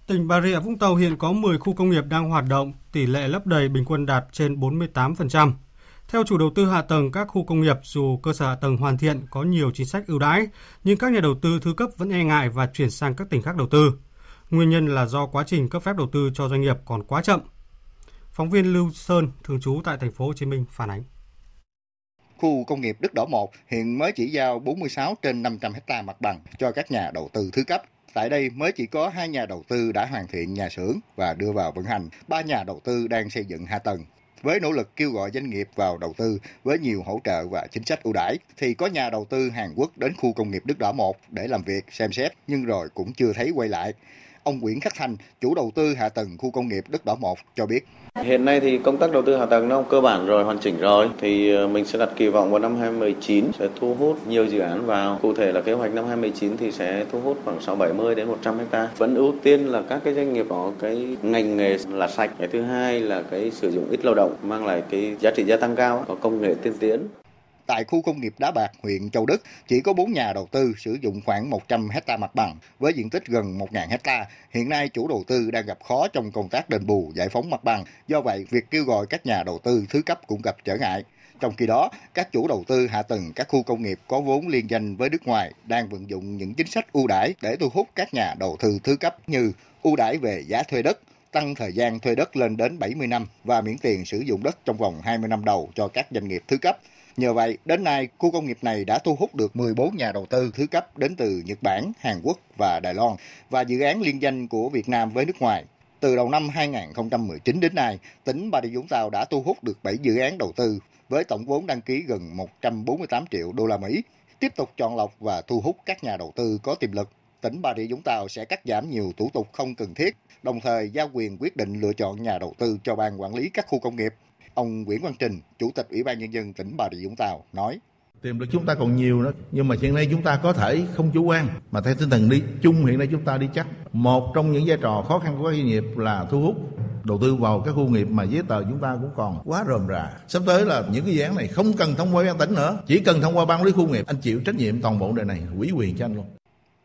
Tỉnh Bà Rịa Vũng Tàu hiện có 10 khu công nghiệp đang hoạt động, tỷ lệ lấp đầy bình quân đạt trên 48%. Theo chủ đầu tư hạ tầng các khu công nghiệp, dù cơ sở hạ tầng hoàn thiện có nhiều chính sách ưu đãi, nhưng các nhà đầu tư thứ cấp vẫn e ngại và chuyển sang các tỉnh khác đầu tư. Nguyên nhân là do quá trình cấp phép đầu tư cho doanh nghiệp còn quá chậm. Phóng viên Lưu Sơn, thường trú tại thành phố Hồ Chí Minh phản ánh. Khu công nghiệp Đức Đỏ 1 hiện mới chỉ giao 46 trên 500 hecta mặt bằng cho các nhà đầu tư thứ cấp. Tại đây mới chỉ có hai nhà đầu tư đã hoàn thiện nhà xưởng và đưa vào vận hành, ba nhà đầu tư đang xây dựng hạ tầng. Với nỗ lực kêu gọi doanh nghiệp vào đầu tư với nhiều hỗ trợ và chính sách ưu đãi, thì có nhà đầu tư Hàn Quốc đến khu công nghiệp Đức Đỏ 1 để làm việc, xem xét, nhưng rồi cũng chưa thấy quay lại. Ông Nguyễn Khắc Thành, chủ đầu tư hạ tầng khu công nghiệp Đức Đỏ 1 cho biết. Hiện nay thì công tác đầu tư hạ tầng nó cơ bản rồi, hoàn chỉnh rồi. Thì ờ, mình sẽ đặt kỳ vọng vào năm 2019 sẽ thu hút nhiều dự án vào. Cụ thể là kế hoạch năm 2019 thì sẽ thu hút khoảng 670 đến 100 hecta. Vẫn ưu tiên là các cái doanh nghiệp có cái ngành nghề là sạch. Cái thứ hai là cái sử dụng ít lao động mang lại cái giá trị gia tăng cao, có công nghệ tiên tiến tại khu công nghiệp Đá Bạc, huyện Châu Đức, chỉ có 4 nhà đầu tư sử dụng khoảng 100 hecta mặt bằng với diện tích gần 1.000 hecta. Hiện nay chủ đầu tư đang gặp khó trong công tác đền bù, giải phóng mặt bằng. Do vậy, việc kêu gọi các nhà đầu tư thứ cấp cũng gặp trở ngại. Trong khi đó, các chủ đầu tư hạ tầng các khu công nghiệp có vốn liên danh với nước ngoài đang vận dụng những chính sách ưu đãi để thu hút các nhà đầu tư thứ cấp như ưu đãi về giá thuê đất, tăng thời gian thuê đất lên đến 70 năm và miễn tiền sử dụng đất trong vòng 20 năm đầu cho các doanh nghiệp thứ cấp. Nhờ vậy, đến nay, khu công nghiệp này đã thu hút được 14 nhà đầu tư thứ cấp đến từ Nhật Bản, Hàn Quốc và Đài Loan và dự án liên danh của Việt Nam với nước ngoài. Từ đầu năm 2019 đến nay, tỉnh Bà Rịa Vũng Tàu đã thu hút được 7 dự án đầu tư với tổng vốn đăng ký gần 148 triệu đô la Mỹ. Tiếp tục chọn lọc và thu hút các nhà đầu tư có tiềm lực, tỉnh Bà Rịa Vũng Tàu sẽ cắt giảm nhiều thủ tục không cần thiết, đồng thời giao quyền quyết định lựa chọn nhà đầu tư cho ban quản lý các khu công nghiệp Ông Nguyễn Văn Trình, Chủ tịch Ủy ban Nhân dân tỉnh Bà Rịa Vũng Tàu nói. Tiềm lực chúng ta còn nhiều nữa, nhưng mà hiện nay chúng ta có thể không chủ quan, mà theo tinh thần đi chung hiện nay chúng ta đi chắc. Một trong những vai trò khó khăn của các doanh nghiệp là thu hút đầu tư vào các khu nghiệp mà giấy tờ chúng ta cũng còn quá rườm rà. Sắp tới là những cái dự án này không cần thông qua ban tỉnh nữa, chỉ cần thông qua ban lý khu nghiệp. Anh chịu trách nhiệm toàn bộ đề này, ủy quyền cho anh luôn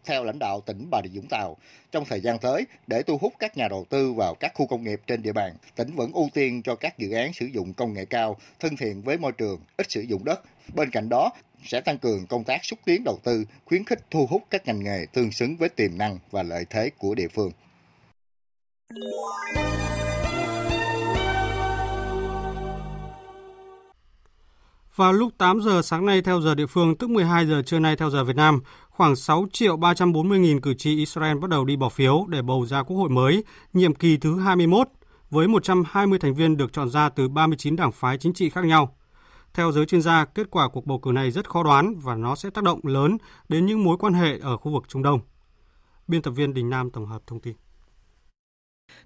theo lãnh đạo tỉnh Bà Rịa Vũng Tàu. Trong thời gian tới, để thu hút các nhà đầu tư vào các khu công nghiệp trên địa bàn, tỉnh vẫn ưu tiên cho các dự án sử dụng công nghệ cao, thân thiện với môi trường, ít sử dụng đất. Bên cạnh đó, sẽ tăng cường công tác xúc tiến đầu tư, khuyến khích thu hút các ngành nghề tương xứng với tiềm năng và lợi thế của địa phương. Vào lúc 8 giờ sáng nay theo giờ địa phương, tức 12 giờ trưa nay theo giờ Việt Nam, khoảng 6 triệu 340 nghìn cử tri Israel bắt đầu đi bỏ phiếu để bầu ra quốc hội mới, nhiệm kỳ thứ 21, với 120 thành viên được chọn ra từ 39 đảng phái chính trị khác nhau. Theo giới chuyên gia, kết quả cuộc bầu cử này rất khó đoán và nó sẽ tác động lớn đến những mối quan hệ ở khu vực Trung Đông. Biên tập viên Đình Nam tổng hợp thông tin.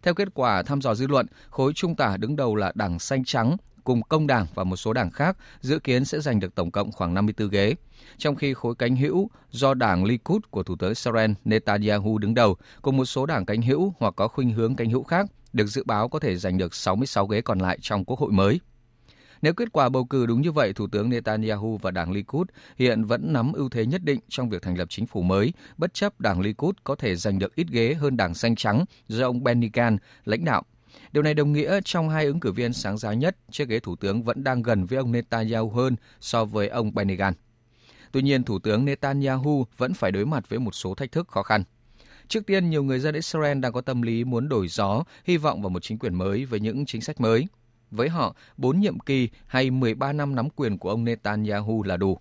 Theo kết quả thăm dò dư luận, khối trung tả đứng đầu là Đảng Xanh Trắng cùng Công đảng và một số đảng khác dự kiến sẽ giành được tổng cộng khoảng 54 ghế. Trong khi khối cánh hữu do đảng Likud của Thủ tướng Israel Netanyahu đứng đầu cùng một số đảng cánh hữu hoặc có khuynh hướng cánh hữu khác được dự báo có thể giành được 66 ghế còn lại trong quốc hội mới. Nếu kết quả bầu cử đúng như vậy, Thủ tướng Netanyahu và đảng Likud hiện vẫn nắm ưu thế nhất định trong việc thành lập chính phủ mới, bất chấp đảng Likud có thể giành được ít ghế hơn đảng xanh trắng do ông Benny Gantz lãnh đạo Điều này đồng nghĩa trong hai ứng cử viên sáng giá nhất, chiếc ghế thủ tướng vẫn đang gần với ông Netanyahu hơn so với ông Benny Gantz. Tuy nhiên, Thủ tướng Netanyahu vẫn phải đối mặt với một số thách thức khó khăn. Trước tiên, nhiều người dân Israel đang có tâm lý muốn đổi gió, hy vọng vào một chính quyền mới với những chính sách mới. Với họ, 4 nhiệm kỳ hay 13 năm nắm quyền của ông Netanyahu là đủ.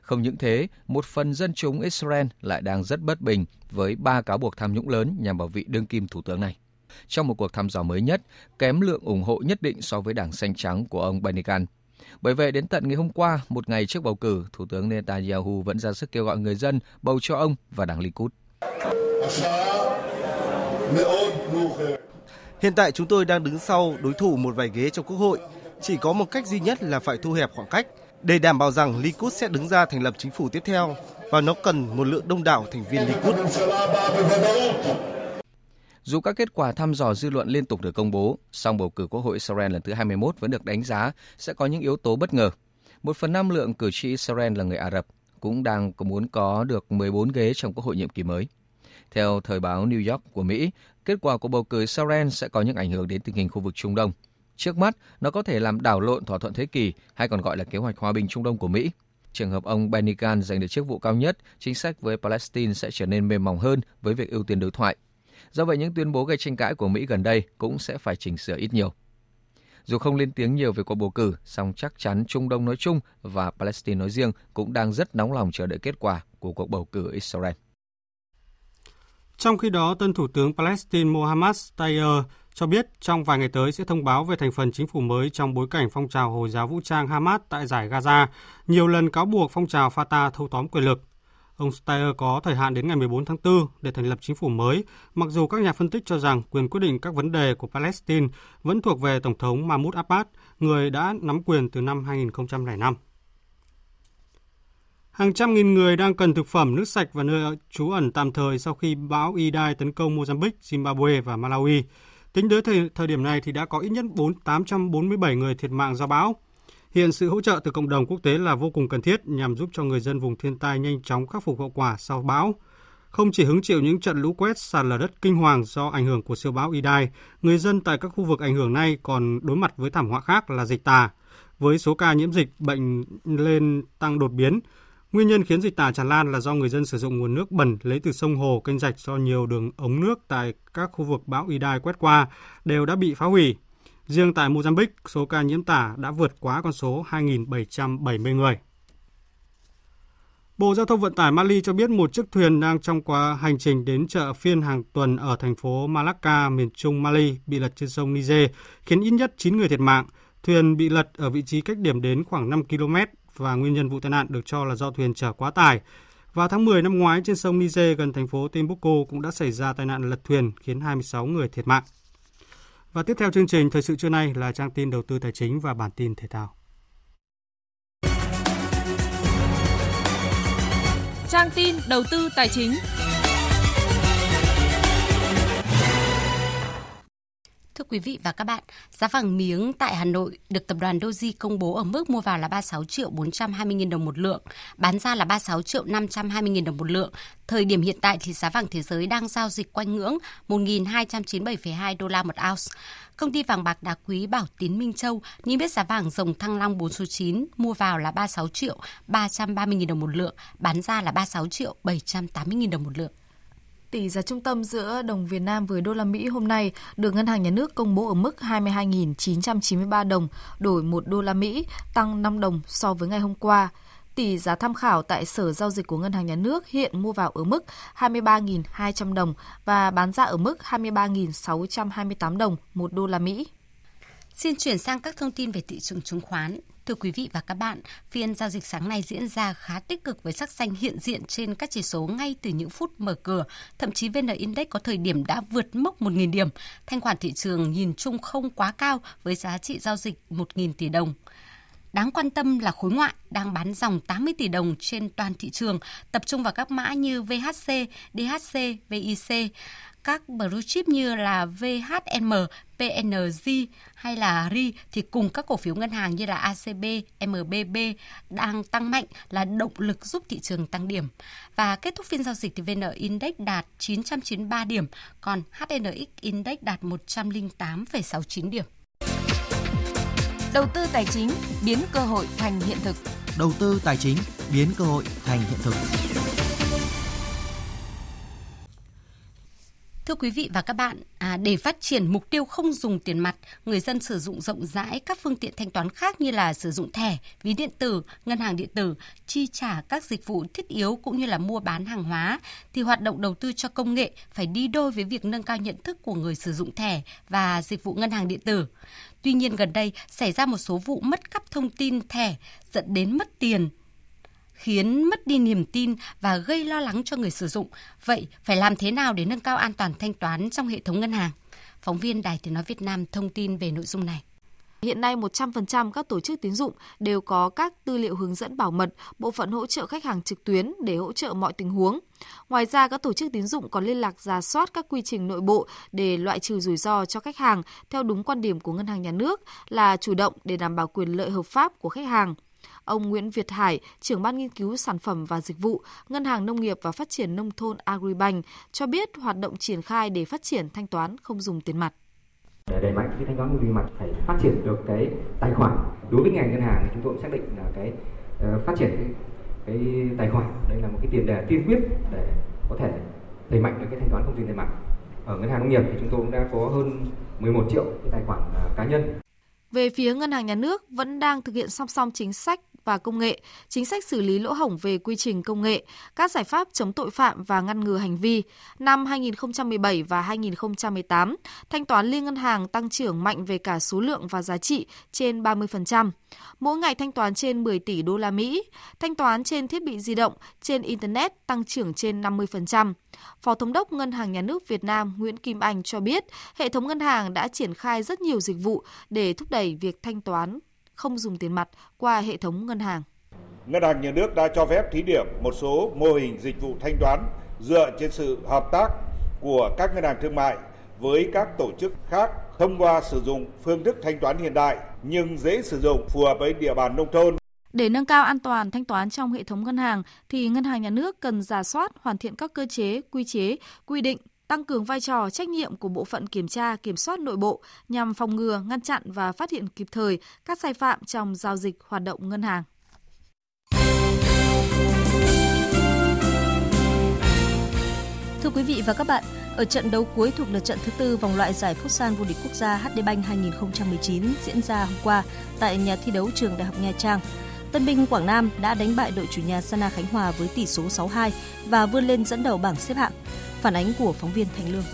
Không những thế, một phần dân chúng Israel lại đang rất bất bình với ba cáo buộc tham nhũng lớn nhằm vào vị đương kim thủ tướng này trong một cuộc thăm dò mới nhất, kém lượng ủng hộ nhất định so với đảng xanh trắng của ông Benny Bởi vậy, đến tận ngày hôm qua, một ngày trước bầu cử, Thủ tướng Netanyahu vẫn ra sức kêu gọi người dân bầu cho ông và đảng Likud. Hiện tại chúng tôi đang đứng sau đối thủ một vài ghế trong Quốc hội. Chỉ có một cách duy nhất là phải thu hẹp khoảng cách để đảm bảo rằng Likud sẽ đứng ra thành lập chính phủ tiếp theo và nó cần một lượng đông đảo thành viên Likud. Dù các kết quả thăm dò dư luận liên tục được công bố, song bầu cử Quốc hội Israel lần thứ 21 vẫn được đánh giá sẽ có những yếu tố bất ngờ. Một phần năm lượng cử tri Israel là người Ả Rập, cũng đang có muốn có được 14 ghế trong Quốc hội nhiệm kỳ mới. Theo thời báo New York của Mỹ, kết quả của bầu cử Israel sẽ có những ảnh hưởng đến tình hình khu vực Trung Đông. Trước mắt, nó có thể làm đảo lộn thỏa thuận thế kỷ hay còn gọi là kế hoạch hòa bình Trung Đông của Mỹ. Trường hợp ông Benny Gantz giành được chức vụ cao nhất, chính sách với Palestine sẽ trở nên mềm mỏng hơn với việc ưu tiên đối thoại. Do vậy, những tuyên bố gây tranh cãi của Mỹ gần đây cũng sẽ phải chỉnh sửa ít nhiều. Dù không lên tiếng nhiều về cuộc bầu cử, song chắc chắn Trung Đông nói chung và Palestine nói riêng cũng đang rất nóng lòng chờ đợi kết quả của cuộc bầu cử Israel. Trong khi đó, tân Thủ tướng Palestine Mohammad Tayyar cho biết trong vài ngày tới sẽ thông báo về thành phần chính phủ mới trong bối cảnh phong trào Hồi giáo vũ trang Hamas tại giải Gaza nhiều lần cáo buộc phong trào Fatah thâu tóm quyền lực. Ông Steyer có thời hạn đến ngày 14 tháng 4 để thành lập chính phủ mới, mặc dù các nhà phân tích cho rằng quyền quyết định các vấn đề của Palestine vẫn thuộc về Tổng thống Mahmoud Abbas, người đã nắm quyền từ năm 2005. Hàng trăm nghìn người đang cần thực phẩm, nước sạch và nơi trú ẩn tạm thời sau khi bão Idai tấn công Mozambique, Zimbabwe và Malawi. Tính tới thời, thời điểm này thì đã có ít nhất 4, 847 người thiệt mạng do bão. Hiện sự hỗ trợ từ cộng đồng quốc tế là vô cùng cần thiết nhằm giúp cho người dân vùng thiên tai nhanh chóng khắc phục hậu quả sau bão. Không chỉ hứng chịu những trận lũ quét sạt lở đất kinh hoàng do ảnh hưởng của siêu bão Idai, người dân tại các khu vực ảnh hưởng này còn đối mặt với thảm họa khác là dịch tả. Với số ca nhiễm dịch bệnh lên tăng đột biến, Nguyên nhân khiến dịch tả tràn lan là do người dân sử dụng nguồn nước bẩn lấy từ sông hồ, kênh rạch do nhiều đường ống nước tại các khu vực bão Idai quét qua đều đã bị phá hủy. Riêng tại Mozambique, số ca nhiễm tả đã vượt quá con số 2.770 người. Bộ Giao thông Vận tải Mali cho biết một chiếc thuyền đang trong quá hành trình đến chợ phiên hàng tuần ở thành phố Malacca, miền trung Mali, bị lật trên sông Niger, khiến ít nhất 9 người thiệt mạng. Thuyền bị lật ở vị trí cách điểm đến khoảng 5 km và nguyên nhân vụ tai nạn được cho là do thuyền chở quá tải. Vào tháng 10 năm ngoái trên sông Niger gần thành phố Timbuktu cũng đã xảy ra tai nạn lật thuyền khiến 26 người thiệt mạng. Và tiếp theo chương trình thời sự trưa nay là trang tin đầu tư tài chính và bản tin thể thao. Trang tin đầu tư tài chính. Thưa quý vị và các bạn, giá vàng miếng tại Hà Nội được tập đoàn Doji công bố ở mức mua vào là 36 triệu 420 000 đồng một lượng, bán ra là 36 triệu 520 000 đồng một lượng. Thời điểm hiện tại thì giá vàng thế giới đang giao dịch quanh ngưỡng 1.297,2 đô la một ounce. Công ty vàng bạc đá quý Bảo Tín Minh Châu niêm yết giá vàng dòng thăng long 4 số 9 mua vào là 36 triệu 330 000 đồng một lượng, bán ra là 36 triệu 780 000 đồng một lượng. Tỷ giá trung tâm giữa đồng Việt Nam với đô la Mỹ hôm nay được Ngân hàng Nhà nước công bố ở mức 22.993 đồng đổi 1 đô la Mỹ, tăng 5 đồng so với ngày hôm qua. Tỷ giá tham khảo tại Sở Giao dịch của Ngân hàng Nhà nước hiện mua vào ở mức 23.200 đồng và bán ra ở mức 23.628 đồng 1 đô la Mỹ. Xin chuyển sang các thông tin về thị trường chứng khoán. Thưa quý vị và các bạn, phiên giao dịch sáng nay diễn ra khá tích cực với sắc xanh hiện diện trên các chỉ số ngay từ những phút mở cửa. Thậm chí VN Index có thời điểm đã vượt mốc 1.000 điểm. Thanh khoản thị trường nhìn chung không quá cao với giá trị giao dịch 1.000 tỷ đồng. Đáng quan tâm là khối ngoại đang bán dòng 80 tỷ đồng trên toàn thị trường, tập trung vào các mã như VHC, DHC, VIC các blue chip như là VHM, PNG hay là RI thì cùng các cổ phiếu ngân hàng như là ACB, MBB đang tăng mạnh là động lực giúp thị trường tăng điểm. Và kết thúc phiên giao dịch thì VN Index đạt 993 điểm, còn HNX Index đạt 108,69 điểm. Đầu tư tài chính biến cơ hội thành hiện thực. Đầu tư tài chính biến cơ hội thành hiện thực. Thưa quý vị và các bạn, à, để phát triển mục tiêu không dùng tiền mặt, người dân sử dụng rộng rãi các phương tiện thanh toán khác như là sử dụng thẻ, ví điện tử, ngân hàng điện tử, chi trả các dịch vụ thiết yếu cũng như là mua bán hàng hóa, thì hoạt động đầu tư cho công nghệ phải đi đôi với việc nâng cao nhận thức của người sử dụng thẻ và dịch vụ ngân hàng điện tử. Tuy nhiên gần đây xảy ra một số vụ mất cắp thông tin thẻ dẫn đến mất tiền khiến mất đi niềm tin và gây lo lắng cho người sử dụng. Vậy phải làm thế nào để nâng cao an toàn thanh toán trong hệ thống ngân hàng? Phóng viên Đài Tiếng Nói Việt Nam thông tin về nội dung này. Hiện nay 100% các tổ chức tín dụng đều có các tư liệu hướng dẫn bảo mật, bộ phận hỗ trợ khách hàng trực tuyến để hỗ trợ mọi tình huống. Ngoài ra, các tổ chức tín dụng còn liên lạc giả soát các quy trình nội bộ để loại trừ rủi ro cho khách hàng theo đúng quan điểm của Ngân hàng Nhà nước là chủ động để đảm bảo quyền lợi hợp pháp của khách hàng. Ông Nguyễn Việt Hải, trưởng ban nghiên cứu sản phẩm và dịch vụ, Ngân hàng Nông nghiệp và Phát triển Nông thôn Agribank cho biết hoạt động triển khai để phát triển thanh toán không dùng tiền mặt. Để đẩy mạnh cái thanh toán không dùng tiền mặt phải phát triển được cái tài khoản. Đối với ngành ngân hàng thì chúng tôi cũng xác định là cái uh, phát triển cái, cái tài khoản đây là một cái tiền đề tiên quyết để có thể đẩy mạnh được cái thanh toán không dùng tiền mặt. Ở ngân hàng nông nghiệp thì chúng tôi cũng đã có hơn 11 triệu cái tài khoản ờ, cá nhân về phía Ngân hàng Nhà nước vẫn đang thực hiện song song chính sách và công nghệ, chính sách xử lý lỗ hổng về quy trình công nghệ, các giải pháp chống tội phạm và ngăn ngừa hành vi. Năm 2017 và 2018, thanh toán liên ngân hàng tăng trưởng mạnh về cả số lượng và giá trị trên 30%. Mỗi ngày thanh toán trên 10 tỷ đô la Mỹ, thanh toán trên thiết bị di động, trên internet tăng trưởng trên 50%. Phó Thống đốc Ngân hàng Nhà nước Việt Nam Nguyễn Kim Anh cho biết, hệ thống ngân hàng đã triển khai rất nhiều dịch vụ để thúc đẩy việc thanh toán không dùng tiền mặt qua hệ thống ngân hàng. Ngân hàng Nhà nước đã cho phép thí điểm một số mô hình dịch vụ thanh toán dựa trên sự hợp tác của các ngân hàng thương mại với các tổ chức khác thông qua sử dụng phương thức thanh toán hiện đại nhưng dễ sử dụng phù hợp với địa bàn nông thôn. Để nâng cao an toàn thanh toán trong hệ thống ngân hàng thì ngân hàng nhà nước cần giả soát hoàn thiện các cơ chế, quy chế, quy định tăng cường vai trò trách nhiệm của bộ phận kiểm tra kiểm soát nội bộ nhằm phòng ngừa, ngăn chặn và phát hiện kịp thời các sai phạm trong giao dịch hoạt động ngân hàng. Thưa quý vị và các bạn, ở trận đấu cuối thuộc lượt trận thứ tư vòng loại giải Futsal vô địch quốc gia HD Bank 2019 diễn ra hôm qua tại nhà thi đấu trường Đại học Nha Trang, Tân binh Quảng Nam đã đánh bại đội chủ nhà Sana Khánh Hòa với tỷ số 6-2 và vươn lên dẫn đầu bảng xếp hạng. Phản ánh của phóng viên Thành Lương.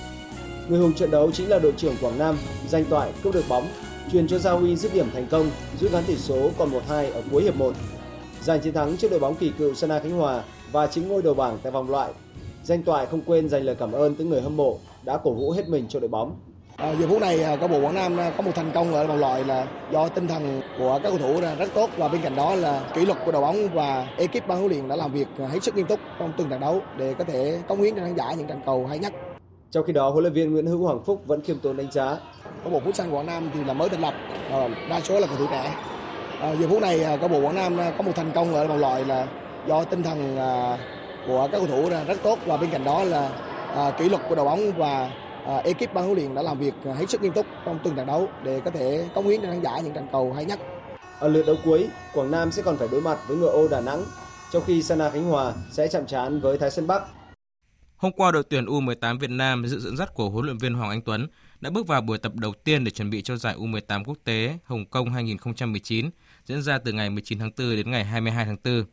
Người hùng trận đấu chính là đội trưởng Quảng Nam, danh toại cướp được bóng, truyền cho Gia Huy dứt điểm thành công, rút ngắn tỷ số còn 1-2 ở cuối hiệp 1. Giành chiến thắng trước đội bóng kỳ cựu Sana Khánh Hòa và chính ngôi đầu bảng tại vòng loại. Danh toại không quên dành lời cảm ơn tới người hâm mộ đã cổ vũ hết mình cho đội bóng. À, giờ phút này à, câu bộ Quảng Nam à, có một thành công ở vòng loại là do tinh thần của các cầu thủ rất tốt và bên cạnh đó là kỷ luật của đội bóng và ekip ban huấn luyện đã làm việc à, hết sức nghiêm túc trong từng trận đấu để có thể cống hiến cho khán giả những trận cầu hay nhất. Trong khi đó, huấn luyện viên Nguyễn Hữu Hoàng Phúc vẫn khiêm tốn đánh giá. Câu bộ Futsal Quảng Nam thì là mới thành lập, đa số là cầu thủ trẻ. À, giờ phút này câu bộ Quảng Nam có một thành công ở vòng loại là do tinh thần của các cầu thủ rất tốt và bên cạnh đó là kỷ luật của đội bóng và à, ekip ban huấn luyện đã làm việc hết sức nghiêm túc trong từng trận đấu để có thể cống hiến cho khán giả những trận cầu hay nhất. Ở lượt đấu cuối, Quảng Nam sẽ còn phải đối mặt với ngựa ô Đà Nẵng, trong khi Sana Khánh Hòa sẽ chạm trán với Thái Sơn Bắc. Hôm qua đội tuyển U18 Việt Nam dự dẫn dắt của huấn luyện viên Hoàng Anh Tuấn đã bước vào buổi tập đầu tiên để chuẩn bị cho giải U18 quốc tế Hồng Kông 2019 diễn ra từ ngày 19 tháng 4 đến ngày 22 tháng 4.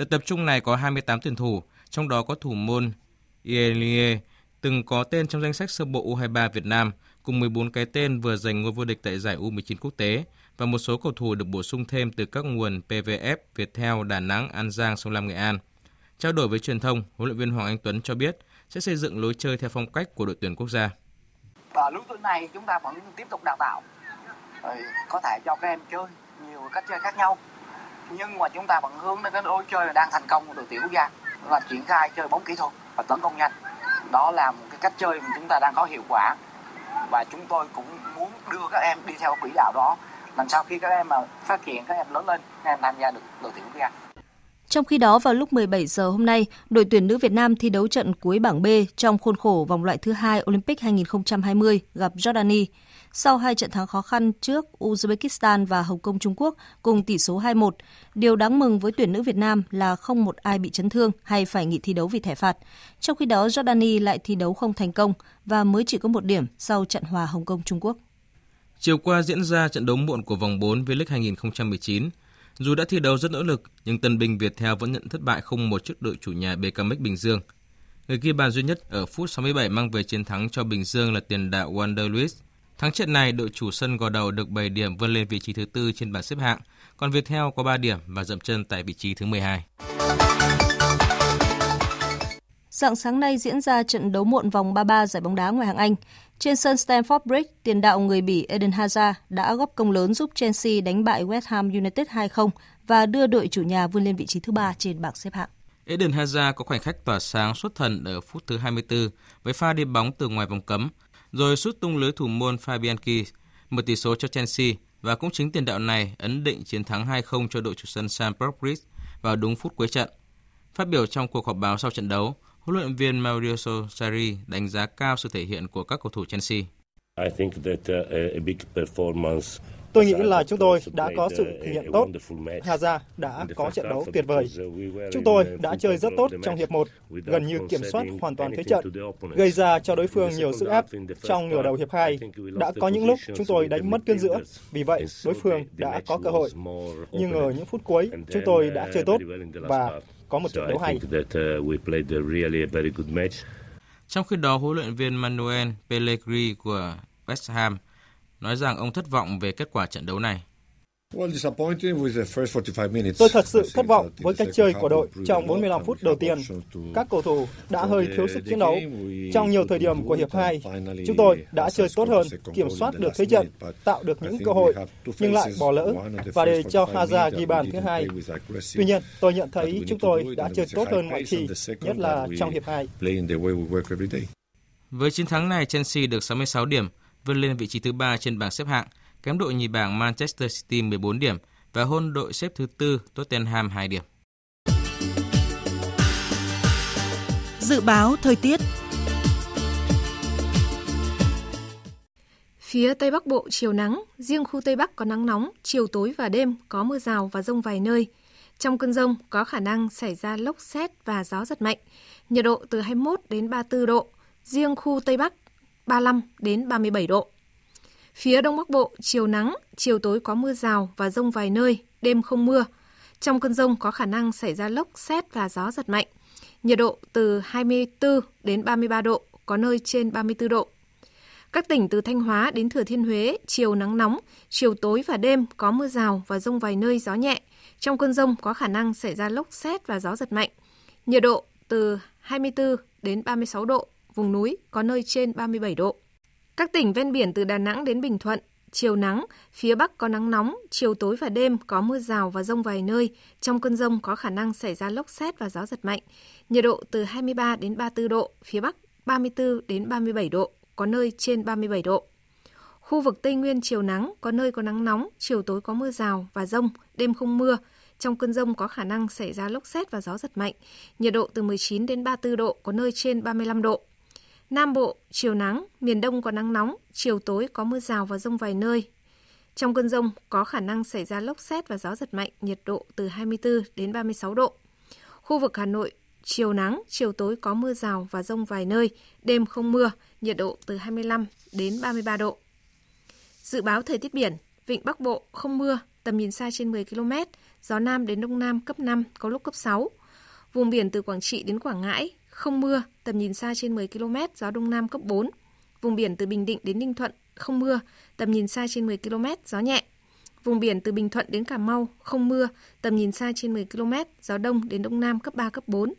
Đợt tập trung này có 28 tuyển thủ, trong đó có thủ môn Ielie từng có tên trong danh sách sơ bộ U23 Việt Nam cùng 14 cái tên vừa giành ngôi vô địch tại giải U19 quốc tế và một số cầu thủ được bổ sung thêm từ các nguồn PVF, Viettel, Đà Nẵng, An Giang, Sông Lam, Nghệ An. Trao đổi với truyền thông, huấn luyện viên Hoàng Anh Tuấn cho biết sẽ xây dựng lối chơi theo phong cách của đội tuyển quốc gia. Ở lứa tuổi này chúng ta vẫn tiếp tục đào tạo, có thể cho các em chơi nhiều cách chơi khác nhau. Nhưng mà chúng ta vẫn hướng đến cái lối chơi đang thành công của đội tuyển quốc gia. Là triển khai chơi bóng kỹ thuật và tấn công nhanh. Đó là một cái cách chơi mà chúng ta đang có hiệu quả. Và chúng tôi cũng muốn đưa các em đi theo quỹ đạo đó. Làm sao khi các em mà phát triển, các em lớn lên, các em tham gia được đội tuyển quốc gia trong khi đó, vào lúc 17 giờ hôm nay, đội tuyển nữ Việt Nam thi đấu trận cuối bảng B trong khuôn khổ vòng loại thứ hai Olympic 2020 gặp Jordani. Sau hai trận thắng khó khăn trước Uzbekistan và Hồng Kông Trung Quốc cùng tỷ số 2-1, điều đáng mừng với tuyển nữ Việt Nam là không một ai bị chấn thương hay phải nghỉ thi đấu vì thẻ phạt. Trong khi đó, Jordani lại thi đấu không thành công và mới chỉ có một điểm sau trận hòa Hồng Kông Trung Quốc. Chiều qua diễn ra trận đấu muộn của vòng 4 V-League 2019. Dù đã thi đấu rất nỗ lực, nhưng tân binh Viettel vẫn nhận thất bại 0-1 trước đội chủ nhà BKMX Bình Dương. Người ghi bàn duy nhất ở phút 67 mang về chiến thắng cho Bình Dương là tiền đạo Wander Luis. Thắng trận này, đội chủ sân gò đầu được 7 điểm vươn lên vị trí thứ tư trên bảng xếp hạng, còn Viettel có 3 điểm và dậm chân tại vị trí thứ 12. Dạng sáng nay diễn ra trận đấu muộn vòng 33 giải bóng đá ngoại hạng Anh. Trên sân Stamford Bridge, tiền đạo người Bỉ Eden Hazard đã góp công lớn giúp Chelsea đánh bại West Ham United 2-0 và đưa đội chủ nhà vươn lên vị trí thứ ba trên bảng xếp hạng. Eden Hazard có khoảnh khắc tỏa sáng xuất thần ở phút thứ 24 với pha đi bóng từ ngoài vòng cấm, rồi sút tung lưới thủ môn Fabianski, một tỷ số cho Chelsea và cũng chính tiền đạo này ấn định chiến thắng 2-0 cho đội chủ sân Stamford Bridge vào đúng phút cuối trận. Phát biểu trong cuộc họp báo sau trận đấu, huấn luyện viên Mauricio Sarri đánh giá cao sự thể hiện của các cầu thủ Chelsea. I think that uh, a big performance Tôi nghĩ là chúng tôi đã có sự thể hiện tốt. Hazard đã có trận đấu tuyệt vời. Chúng tôi đã chơi rất tốt trong hiệp 1, gần như kiểm soát hoàn toàn thế trận, gây ra cho đối phương nhiều sức ép trong nửa đầu hiệp 2. Đã có những lúc chúng tôi đánh mất tuyến giữa, vì vậy đối phương đã có cơ hội. Nhưng ở những phút cuối, chúng tôi đã chơi tốt và có một trận đấu hay. Trong khi đó, huấn luyện viên Manuel Pellegrini của West Ham nói rằng ông thất vọng về kết quả trận đấu này. Tôi thật sự thất vọng với cách chơi của đội trong 45 phút đầu tiên. Các cầu thủ đã hơi thiếu sức chiến đấu. Trong nhiều thời điểm của hiệp 2, chúng tôi đã chơi tốt hơn, kiểm soát được thế trận, tạo được những cơ hội, nhưng lại bỏ lỡ và để cho Hazard ghi bàn thứ hai. Tuy nhiên, tôi nhận thấy chúng tôi đã chơi tốt hơn mọi khi, nhất là trong hiệp 2. Với chiến thắng này, Chelsea được 66 điểm, vươn lên vị trí thứ ba trên bảng xếp hạng, kém đội nhì bảng Manchester City 14 điểm và hôn đội xếp thứ tư Tottenham 2 điểm. Dự báo thời tiết Phía Tây Bắc Bộ chiều nắng, riêng khu Tây Bắc có nắng nóng, chiều tối và đêm có mưa rào và rông vài nơi. Trong cơn rông có khả năng xảy ra lốc xét và gió giật mạnh, nhiệt độ từ 21 đến 34 độ, riêng khu Tây Bắc 35 đến 37 độ. Phía Đông Bắc Bộ, chiều nắng, chiều tối có mưa rào và rông vài nơi, đêm không mưa. Trong cơn rông có khả năng xảy ra lốc, xét và gió giật mạnh. Nhiệt độ từ 24 đến 33 độ, có nơi trên 34 độ. Các tỉnh từ Thanh Hóa đến Thừa Thiên Huế, chiều nắng nóng, chiều tối và đêm có mưa rào và rông vài nơi gió nhẹ. Trong cơn rông có khả năng xảy ra lốc xét và gió giật mạnh. Nhiệt độ từ 24 đến 36 độ, vùng núi có nơi trên 37 độ. Các tỉnh ven biển từ Đà Nẵng đến Bình Thuận, chiều nắng, phía Bắc có nắng nóng, chiều tối và đêm có mưa rào và rông vài nơi. Trong cơn rông có khả năng xảy ra lốc xét và gió giật mạnh. Nhiệt độ từ 23 đến 34 độ, phía Bắc 34 đến 37 độ, có nơi trên 37 độ. Khu vực Tây Nguyên chiều nắng, có nơi có nắng nóng, chiều tối có mưa rào và rông, đêm không mưa. Trong cơn rông có khả năng xảy ra lốc xét và gió giật mạnh. Nhiệt độ từ 19 đến 34 độ, có nơi trên 35 độ. Nam Bộ, chiều nắng, miền Đông có nắng nóng, chiều tối có mưa rào và rông vài nơi. Trong cơn rông có khả năng xảy ra lốc xét và gió giật mạnh, nhiệt độ từ 24 đến 36 độ. Khu vực Hà Nội, chiều nắng, chiều tối có mưa rào và rông vài nơi, đêm không mưa, nhiệt độ từ 25 đến 33 độ. Dự báo thời tiết biển, vịnh Bắc Bộ không mưa, tầm nhìn xa trên 10 km, gió Nam đến Đông Nam cấp 5, có lúc cấp 6. Vùng biển từ Quảng Trị đến Quảng Ngãi, không mưa, tầm nhìn xa trên 10 km, gió Đông Nam cấp 4. Vùng biển từ Bình Định đến Ninh Thuận, không mưa, tầm nhìn xa trên 10 km, gió nhẹ. Vùng biển từ Bình Thuận đến Cà Mau, không mưa, tầm nhìn xa trên 10 km, gió Đông đến Đông Nam cấp 3, cấp 4.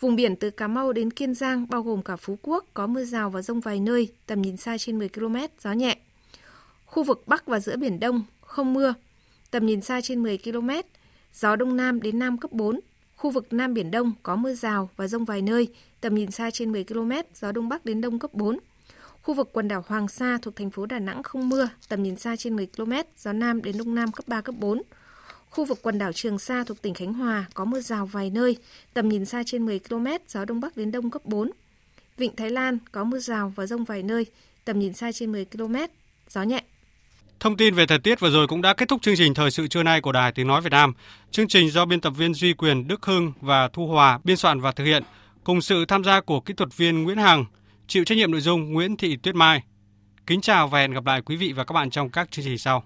Vùng biển từ Cà Mau đến Kiên Giang, bao gồm cả Phú Quốc, có mưa rào và rông vài nơi, tầm nhìn xa trên 10 km, gió nhẹ. Khu vực Bắc và giữa Biển Đông, không mưa, tầm nhìn xa trên 10 km, gió Đông Nam đến Nam cấp 4, Khu vực Nam Biển Đông có mưa rào và rông vài nơi, tầm nhìn xa trên 10 km, gió Đông Bắc đến Đông cấp 4. Khu vực quần đảo Hoàng Sa thuộc thành phố Đà Nẵng không mưa, tầm nhìn xa trên 10 km, gió Nam đến Đông Nam cấp 3, cấp 4. Khu vực quần đảo Trường Sa thuộc tỉnh Khánh Hòa có mưa rào vài nơi, tầm nhìn xa trên 10 km, gió Đông Bắc đến Đông cấp 4. Vịnh Thái Lan có mưa rào và rông vài nơi, tầm nhìn xa trên 10 km, gió nhẹ. Thông tin về thời tiết vừa rồi cũng đã kết thúc chương trình thời sự trưa nay của Đài Tiếng nói Việt Nam. Chương trình do biên tập viên Duy Quyền, Đức Hưng và Thu Hòa biên soạn và thực hiện, cùng sự tham gia của kỹ thuật viên Nguyễn Hằng, chịu trách nhiệm nội dung Nguyễn Thị Tuyết Mai. Kính chào và hẹn gặp lại quý vị và các bạn trong các chương trình sau.